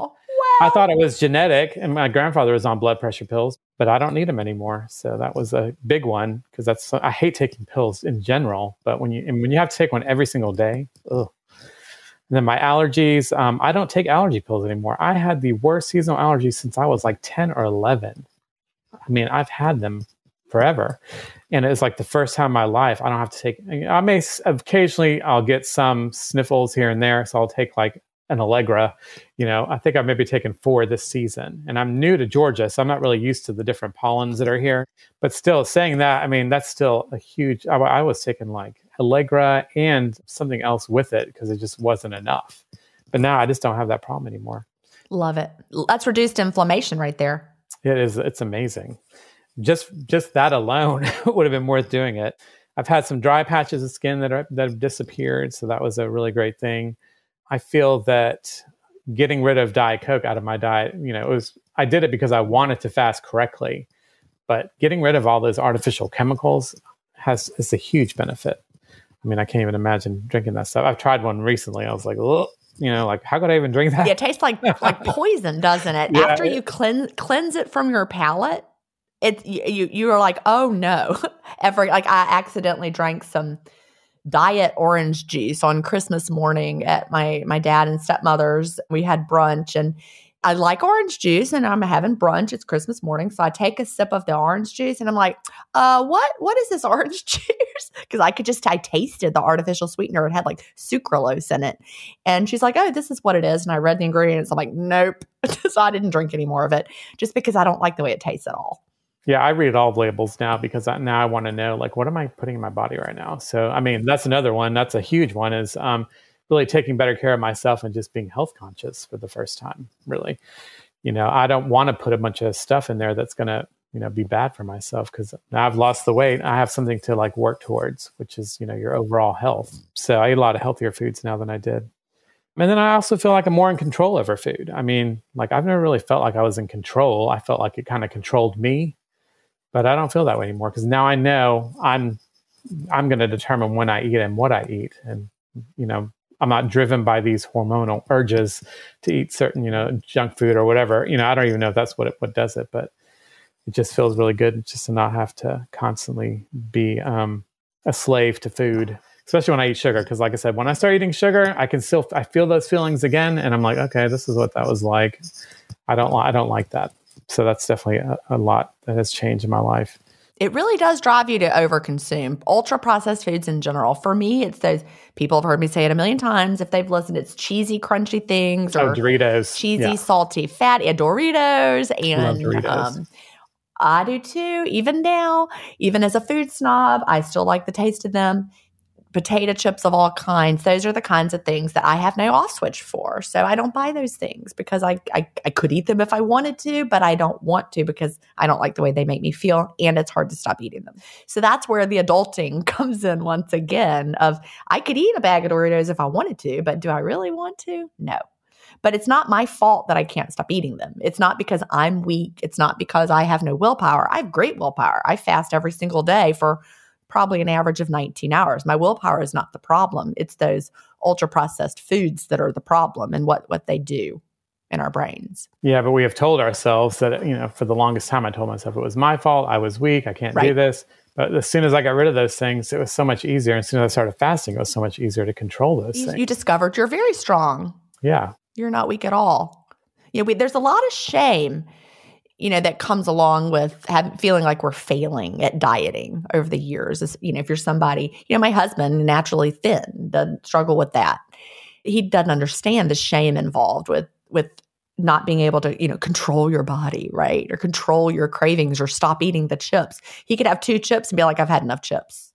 Wow.
I thought it was genetic, and my grandfather was on blood pressure pills, but I don't need them anymore. So that was a big one because that's I hate taking pills in general, but when you and when you have to take one every single day, ugh. And then my allergies, um, I don't take allergy pills anymore. I had the worst seasonal allergies since I was like ten or eleven. I mean, I've had them forever, and it's like the first time in my life I don't have to take. I may occasionally I'll get some sniffles here and there, so I'll take like an Allegra you know, I think I've maybe taken four this season. And I'm new to Georgia, so I'm not really used to the different pollens that are here. But still, saying that, I mean, that's still a huge. I, I was taking like Allegra and something else with it because it just wasn't enough. But now I just don't have that problem anymore.
Love it. That's reduced inflammation right there.
It is. It's amazing. Just just that alone <laughs> would have been worth doing it. I've had some dry patches of skin that are that have disappeared, so that was a really great thing. I feel that getting rid of diet coke out of my diet you know it was i did it because i wanted to fast correctly but getting rid of all those artificial chemicals has is a huge benefit i mean i can't even imagine drinking that stuff i've tried one recently i was like Ugh, you know like how could i even drink that
Yeah, it tastes like <laughs> like poison, doesn't it?
Yeah,
After
it-
you cleanse cleanse it from your palate, it you you, you are like, oh no. <laughs> Every like I accidentally drank some diet orange juice on Christmas morning at my my dad and stepmother's. We had brunch and I like orange juice and I'm having brunch. It's Christmas morning. So I take a sip of the orange juice and I'm like, uh, what what is this <laughs> orange juice? Because I could just I tasted the artificial sweetener. It had like sucralose in it. And she's like, oh, this is what it is. And I read the ingredients. I'm like, nope. <laughs> so I didn't drink any more of it just because I don't like the way it tastes at all.
yeah i read all the labels now because I, now i want to know like what am i putting in my body right now so i mean that's another one that's a huge one is um, really taking better care of myself and just being health conscious for the first time really. You know i don't want to put a bunch of stuff in there that's going to you know be bad for myself because i've lost the weight. I have something to like work towards which is you know your overall health. So i eat a lot of healthier foods now than i did. And then i also feel like i'm more in control over food. I mean like i've never really felt like i was in control. I felt like it kind of controlled me but i don't feel that way anymore because now i know i'm i'm going to determine when i eat and what i eat and you know i'm not driven by these hormonal urges to eat certain you know junk food or whatever. You know i don't even know if that's what it, what does it but it just feels really good just to not have to constantly be um, a slave to food especially when i eat sugar. Because like i said when i start eating sugar i can still i feel those feelings again and i'm like okay this is what that was like. I don't i don't like that. So that's definitely a, a lot that has changed in my life
It really does drive you to overconsume ultra processed foods in general. For me, it's those people have heard me say it a million times. If they've listened, it's cheesy, crunchy things
oh
or
doritos
cheesy,
yeah.
salty, fatty yeah, Doritos. And
Doritos.
Um, I do too. Even now, even as a food snob, I still like the taste of them. Potato chips of all kinds. Those are the kinds of things that I have no off switch for. So I don't buy those things because I, I I could eat them if I wanted to, but I don't want to because I don't like the way they make me feel and it's hard to stop eating them. So that's where the adulting <laughs> comes in once again of I could eat a bag of Doritos if I wanted to, but do I really want to? No. But it's not my fault that I can't stop eating them. It's not because I'm weak. It's not because I have no willpower. I have great willpower. I fast every single day for probably an average of 19 hours. My willpower is not the problem. It's those ultra processed foods that are the problem and what what they do in our brains.
Yeah, but we have told ourselves that, you know, for the longest time, I told myself it was my fault. I was weak. I can't do this. But as soon as I got rid of those things, it was so much easier. And as soon as I started fasting, it was so much easier to control those
You,
things.
you discovered you're very strong.
yeah.
You're not weak at all. You know, we, there's a lot of shame, you know, that comes along with having, feeling like we're failing at dieting over the years. As, you know, if you're somebody, you know, my husband naturally thin doesn't struggle with that. He doesn't understand the shame involved with with not being able to, you know, control your body, right? Or control your cravings or stop eating the chips. He could have two chips and be like, I've had enough chips.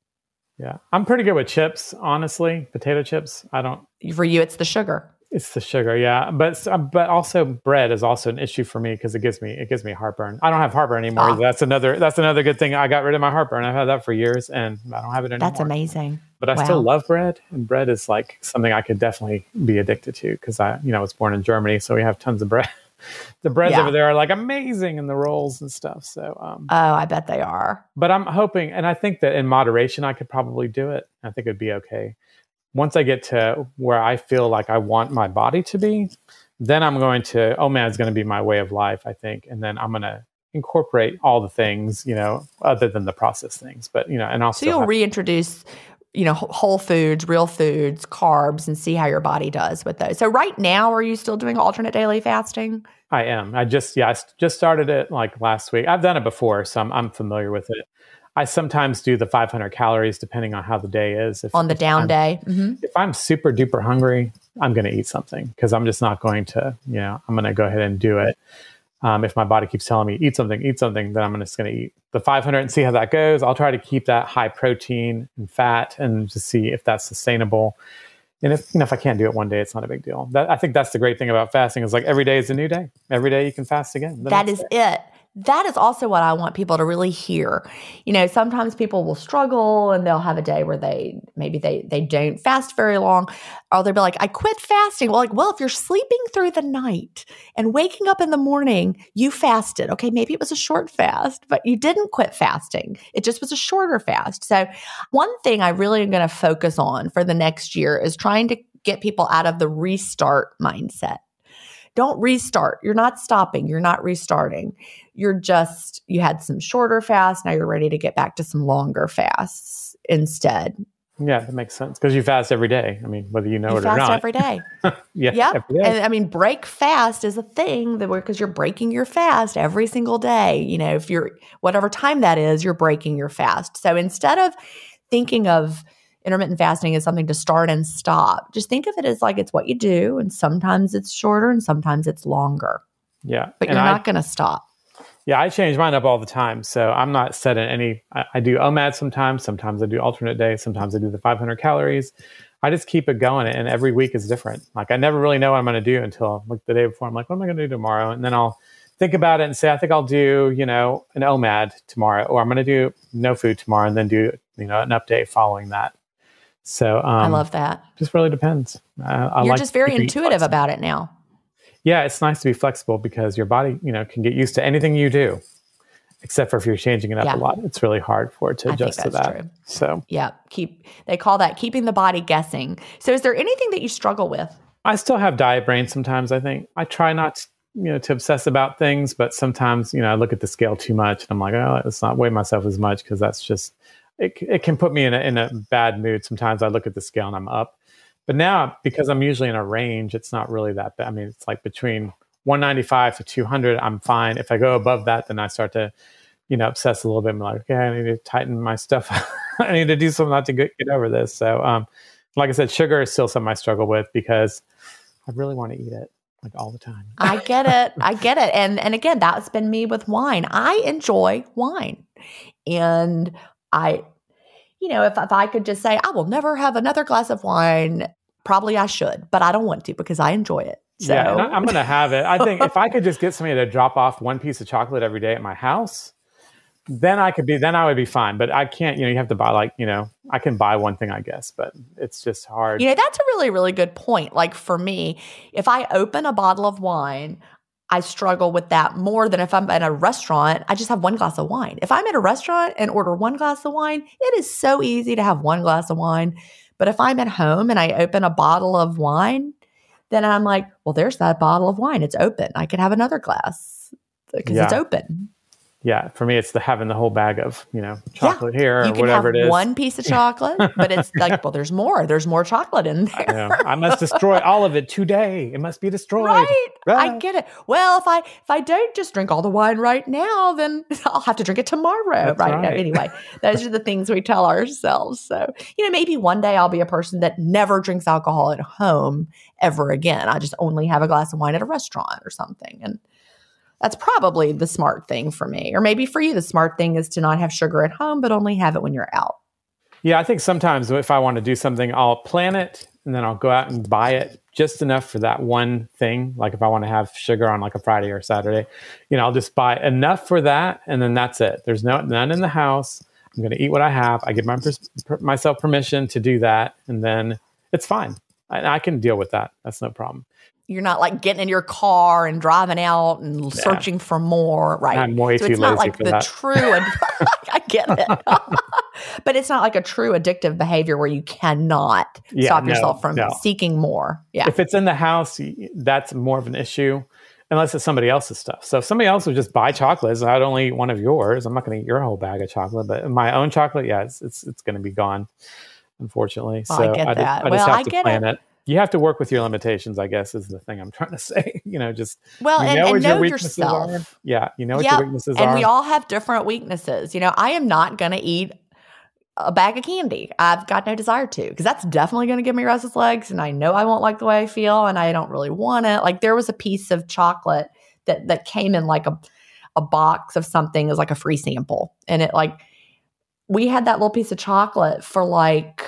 Yeah. I'm pretty good with chips, honestly. Potato chips. I don't
For you, it's the sugar.
It's the sugar, yeah, but but also bread is also an issue for me because it gives me it gives me heartburn. I don't have heartburn anymore.
Ah.
That's another that's another good thing. I got rid of my heartburn. I've had that for years, and I don't have it anymore.
That's amazing.
But I
Wow.
still love bread, and bread is like something I could definitely be addicted to because I, you know, was born in Germany, so we have tons of bread. <laughs> the breads
Yeah.
over there are like amazing, and the rolls and stuff. So, um,
Oh, I bet they are.
but I'm hoping, and I think that in moderation, I could probably do it. I think it'd be okay. Once I get to where I feel like I want my body to be, then I'm going to, oh man, it's going to be my way of life, I think. And then I'm going to incorporate all the things, you know, other than the processed things. But, you know, and also,
So you'll reintroduce, you know, whole foods, real foods, carbs, and see how your body does with those. So right now, are you still doing alternate daily fasting?
I am. I just, yeah, I just started it like last week. I've done it before, so I'm, I'm familiar with it. I sometimes do the 500 calories depending on how the day is. If,
On the down
I'm-
day, hmm
if I'm super duper hungry, I'm going to eat something because I'm just not going to, you know, I'm going to go ahead and do it. Um, if my body keeps telling me eat something, eat something, then I'm just going to eat the 500 and see how that goes. I'll try to keep that high protein and fat and just see if that's sustainable. And if you know if I can't do it one day, it's not a big deal. That, I think that's the great thing about fasting is like every day is a new day. Every day you can fast again.
that is
day.
it. That is also what I want people to really hear. You know, sometimes people will struggle and they'll have a day where they maybe they they don't fast very long, or they'll be like, "I quit fasting." Well, like, well, if you're sleeping through the night and waking up in the morning, you fasted. Okay, maybe it was a short fast, but you didn't quit fasting. It just was a shorter fast. So, one thing I really am going to focus on for the next year is trying to get people out of the restart mindset don't restart. You're not stopping. You're not restarting. You're just, you had some shorter fasts. Now you're ready to get back to some longer fasts instead.
Yeah, that makes sense because you fast every day. I mean, whether you know
you
it or
fast
not.
every day. <laughs>
yeah,
yeah.
every day.
And I mean, break fast is a thing that because you're breaking your fast every single day. You know, if you're, whatever time that is, you're breaking your fast. So instead of thinking of intermittent fasting is something to start and stop, just think of it as like it's what you do. And sometimes it's shorter and sometimes it's longer,
yeah,
but
And
you're
I-
not going to stop.
Yeah, I change mine up all the time. So I'm not set in any. I, I do OMAD sometimes. Sometimes I do alternate day. Sometimes I do the 500 calories. I just keep it going, and every week is different. Like I never really know what I'm going to do until like the day before. I'm like, what am I going to do tomorrow? And then I'll think about it and say, I think I'll do you know an OMAD tomorrow, or I'm going to do no food tomorrow, and then do you know an update following that. So um,
I love that.
Just really depends. Uh, I
You're
like
just very intuitive
flexible.
about it now.
Yeah, it's nice to be flexible because your body, you know, can get used to anything you do, except for if you're changing it up
Yeah.
a lot. It's really hard for it to
I
adjust to that.
true.
So
Yeah, keep they call that keeping the body guessing. So is there anything that you struggle with?
I still have diet brain sometimes. I think I try not, to, you know, to obsess about things, but sometimes, you know, I look at the scale too much, and I'm like, oh, let's not weigh myself as much because that's just it. It can put me in a in a bad mood. Sometimes I look at the scale and I'm up, but now because I'm usually in a range, it's not really that bad. I mean, it's like between 195 to 200, I'm fine. If I go above that, then I start to, you know, obsess a little bit. I'm like, okay, I need to tighten my stuff. <laughs> I need to do something not to get, get over this. So, um, like I said, sugar is still something I struggle with because I really want to eat it like all the time.
I get it. I get it. And and again, that's been me with wine. I enjoy wine. And I, you know, if, if I could just say, I will never have another glass of wine, probably I should, but I don't want to because I enjoy it. So
Yeah, I, I'm going to have it. I think if I could just get somebody to drop off one piece of chocolate every day at my house, then I could be, then I would be fine. But I can't, you know, you have to buy like, you know, I can buy one thing, I guess, but it's just hard.
You know, that's a really, really good point. Like for me, if I open a bottle of wine, I struggle with that more than if I'm at a restaurant. I just have one glass of wine. If I'm at a restaurant and order one glass of wine, it is so easy to have one glass of wine. But if I'm at home and I open a bottle of wine, then I'm like, well, there's that bottle of wine. It's open. I could have another glass because
Yeah.
it's open.
Yeah, for me, it's the having the whole bag of you know chocolate here or
you can
whatever
have
it is.
one piece of chocolate, but it's like, well, there's more. There's more chocolate in <laughs> there.
Know, I must destroy all of it today. It must be destroyed.
Right. I get it. Well, if I if I don't just drink all the wine right now, then <laughs> I'll have to drink it tomorrow. Right.
right.
Anyway, those are the things we tell ourselves. So, you know, maybe one day I'll be a person that never drinks alcohol at home ever again. I just only have a glass of wine at a restaurant or something. And that's probably the smart thing for me. Or maybe for you, the smart thing is to not have sugar at home, but only have it when you're out.
Yeah, I think sometimes if I want to do something, I'll plan it and then I'll go out and buy it just enough for that one thing. Like if I want to have sugar on like a Friday or Saturday, you know, I'll just buy enough for that and then that's it. There's no none in the house. I'm going to eat what I have. I give my, per- myself permission to do that and then it's fine. I, I can deal with that. That's no problem.
You're not like getting in your car and driving out and searching for more, right?
I'm way
so
too
it's not
lazy
like
for
the
that.
true. <laughs> <laughs> I get it, <laughs> but it's not like a true addictive behavior where you cannot
Yeah,
stop
no,
yourself from
no.
seeking more. Yeah,
If it's in the house, that's more of an issue. Unless it's somebody else's stuff. So if somebody else would just buy chocolates, I'd only eat one of yours. I'm not going to eat your whole bag of chocolate, but my own chocolate, yeah, it's it's, it's going to be gone, unfortunately.
Oh, well, I
so
get
just,
that.
I just
Well,
have
I
to
get
plan
it.
it. You have to work with your limitations, I guess, is the thing I'm <laughs> trying to say. you know, just
well,
you
and,
know
and know
your weaknesses
yourself.
are. Yeah, you know what
Yep,
your weaknesses
and
are.
And we all have different weaknesses. You know, I am not going to eat a bag of candy. I've got no desire to because that's definitely going to give me restless legs, and I know I won't like the way I feel, and I don't really want it. Like there was a piece of chocolate that that came in like a a box of something as like a free sample, and it like we had that little piece of chocolate for like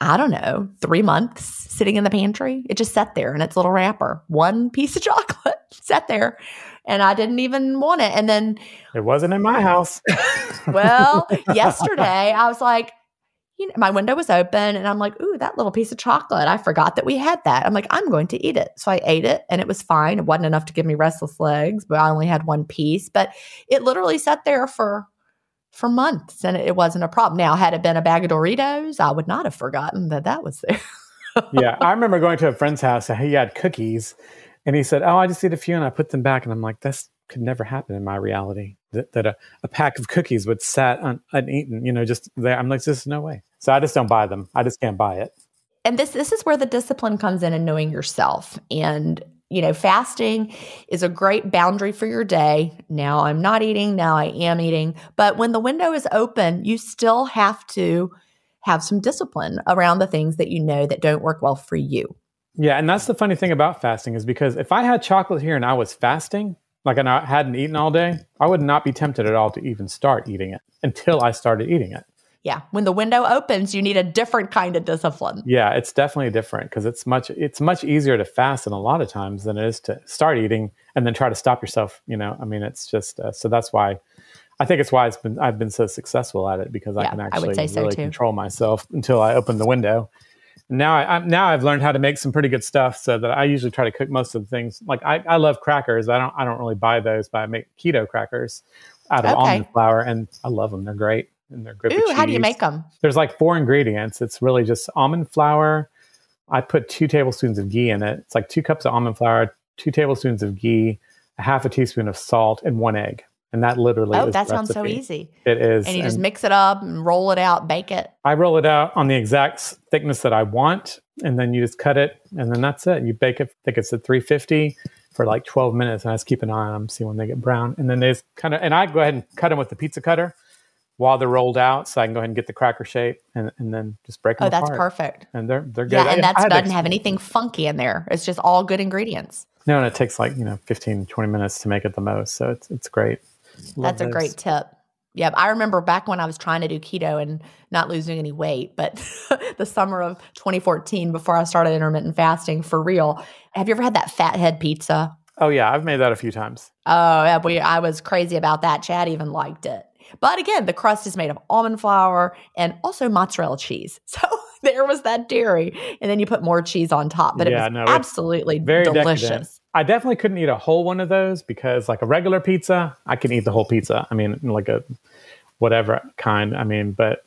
I don't know, three months sitting in the pantry. It just sat there in its little wrapper. One piece of <laughs> chocolate sat there, and I didn't even want it. And then,
it wasn't in my house. <laughs>
well, <laughs> yesterday I was like, you know, my window was open, and I'm like, ooh, that little piece of chocolate. I forgot that we had that. I'm like, I'm going to eat it. So I ate it, and it was fine. It wasn't enough to give me restless legs, but I only had one piece. But it literally sat there for for months and it wasn't a problem. Now, had it been a bag of Doritos, I would not have forgotten that that was there.
yeah, <laughs> I remember going to a friend's house and he had cookies, and he said, "Oh, I just ate a few and I put them back." And I'm like, "This could never happen in my reality. That, that a, a pack of cookies would sat un, uneaten, you know, just there." I'm like, "There's no way." So I just don't buy them. I just can't buy it.
and this this is where the discipline comes in and knowing yourself and you know fasting is a great boundary for your day. Now i'm not eating. Now i am eating. But when the window is open you still have to have some discipline around the things that you know that don't work well for you.
Yeah, and that's the funny thing about fasting is because if I had chocolate here and I was fasting, like and I hadn't eaten all day, I would not be tempted at all to even start eating it until I started eating it.
Yeah when the window opens you need a different kind of discipline
Yeah, it's definitely different because it's much it's much easier to fast in a lot of times than it is to start eating and then try to stop yourself. You know, I mean, it's just uh, so that's why I think it's why it's been I've been so successful at it because I
Yeah,
can
I would
actually
so
really control myself until I open the window. Now I, I'm, now I've learned how to make some pretty good stuff so that I usually try to cook most of the things. Like I, I love crackers. I don't I don't really buy those, but I make keto crackers out of
Okay.
almond flour, and I love them. They're great and they're good.
ooh how do you make them
there's like four ingredients. It's really just almond flour. I put two tablespoons of ghee in it. It's like two cups of almond flour, two tablespoons of ghee, a half a teaspoon of salt, and one egg. And that literally
oh
is
that sounds so easy
It is.
and you just mix it up and roll it out bake it
I roll it out on the exact thickness that I want, and then you just cut it, and then that's it. You bake it. I think it's at 350 for like 12 minutes, and I just keep an eye on them, see when they get brown, and then they just kind of. And I go ahead and cut them with the pizza cutter while they're rolled out, so I can go ahead and get the cracker shape, and, and then just break them.
oh that's
apart.
perfect
And they're they're good.
yeah
I-
and
I
that
had
doesn't have anything funky in there it's just all good ingredients
No, and it takes like, you know, 15, 20 minutes to make it the most. So it's it's great. Love
That's a
those.
great tip. Yep. I remember back when I was trying to do keto and not losing any weight, but <laughs> the summer of 2014, before I started intermittent fasting for real. Have you ever had that fathead pizza?
Oh yeah, I've made that a few times.
Oh, yeah, we, I was crazy about that. Chad even liked it. But again, the crust is made of almond flour and also mozzarella cheese. <laughs> So there was that dairy. And then you put more cheese on top. But
Yeah,
it was
no,
absolutely
Very
delicious.
decadent. I definitely couldn't eat a whole one of those because, like a regular pizza, I can eat the whole pizza. I mean, like a whatever kind. I mean, but,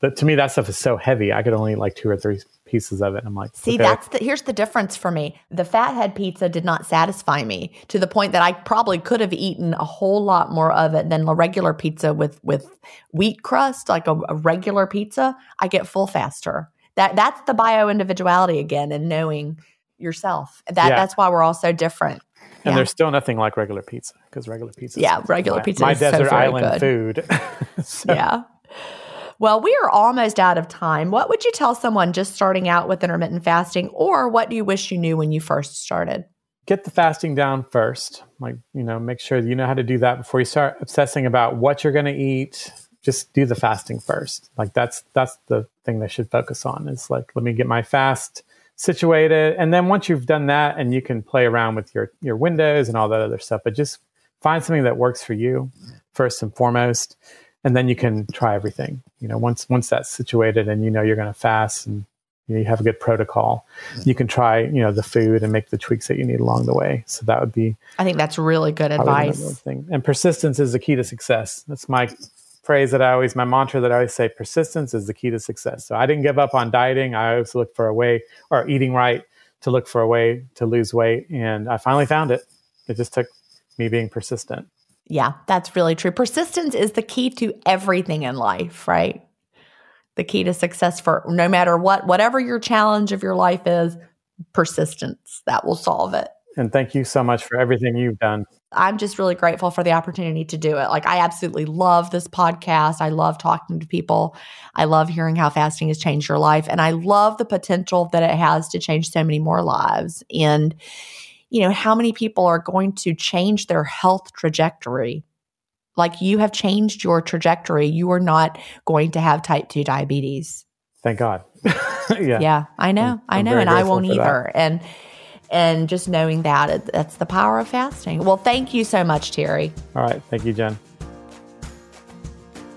but to me, that stuff is so heavy. I could only eat like two or three pieces of it. I'm like,
See,
okay.
that's the here's the difference for me. The fathead pizza did not satisfy me to the point that I probably could have eaten a whole lot more of it than the regular pizza with with wheat crust, like a, a regular pizza. I get full faster. That that's the bio individuality again and knowing yourself. That
Yeah.
that's why we're all so different.
And
Yeah.
there's still nothing like regular pizza because regular pizza.
Yeah, regular
my,
pizza
My
so
desert
very
island
good.
food. <laughs> So,
yeah. Well, we are almost out of time. What would you tell someone just starting out with intermittent fasting, or what do you wish you knew when you first started?
Get the fasting down first. Like, you know, make sure you know how to do that before you start obsessing about what you're going to eat. Just do the fasting first. Like that's that's the thing they should focus on. Is like, let me get my fast situated, and then once you've done that, and you can play around with your your windows and all that other stuff. But just find something that works for you first and foremost, and then you can try everything. You know, once once that's situated, and you know you're going to fast and you, know, you have a good protocol, you can try you know the food and make the tweaks that you need along the way. So that would be
I think that's really good
probably the number
advice.
thing. And persistence is the key to success. That's my phrase that I always, my mantra that I always say: persistence is the key to success. So I didn't give up on dieting. I always looked for a way, or eating right, to look for a way to lose weight, and I finally found it. It just took me being persistent.
Yeah, that's really true. Persistence is the key to everything in life, right? The key to success for no matter what, whatever your challenge of your life is, persistence that will solve it.
And thank you so much for everything you've done.
I'm just really grateful for the opportunity to do it. Like, I absolutely love this podcast. I love talking to people. I love hearing how fasting has changed your life. And I love the potential that it has to change so many more lives. And, you know, how many people are going to change their health trajectory? Like, you have changed your trajectory. You are not going to have type 2 diabetes.
Thank God. <laughs> yeah.
Yeah, I know.
I'm-
I know. And I won't
for that.
either. And, and just knowing that, it, that's the power of fasting. Well, thank you so much, Terry.
All right. Thank you, Gin.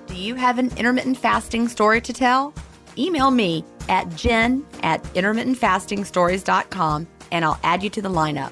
Do you have an intermittent fasting story to tell? Email me at gin at intermittentfastingstories.com and I'll add you to the lineup.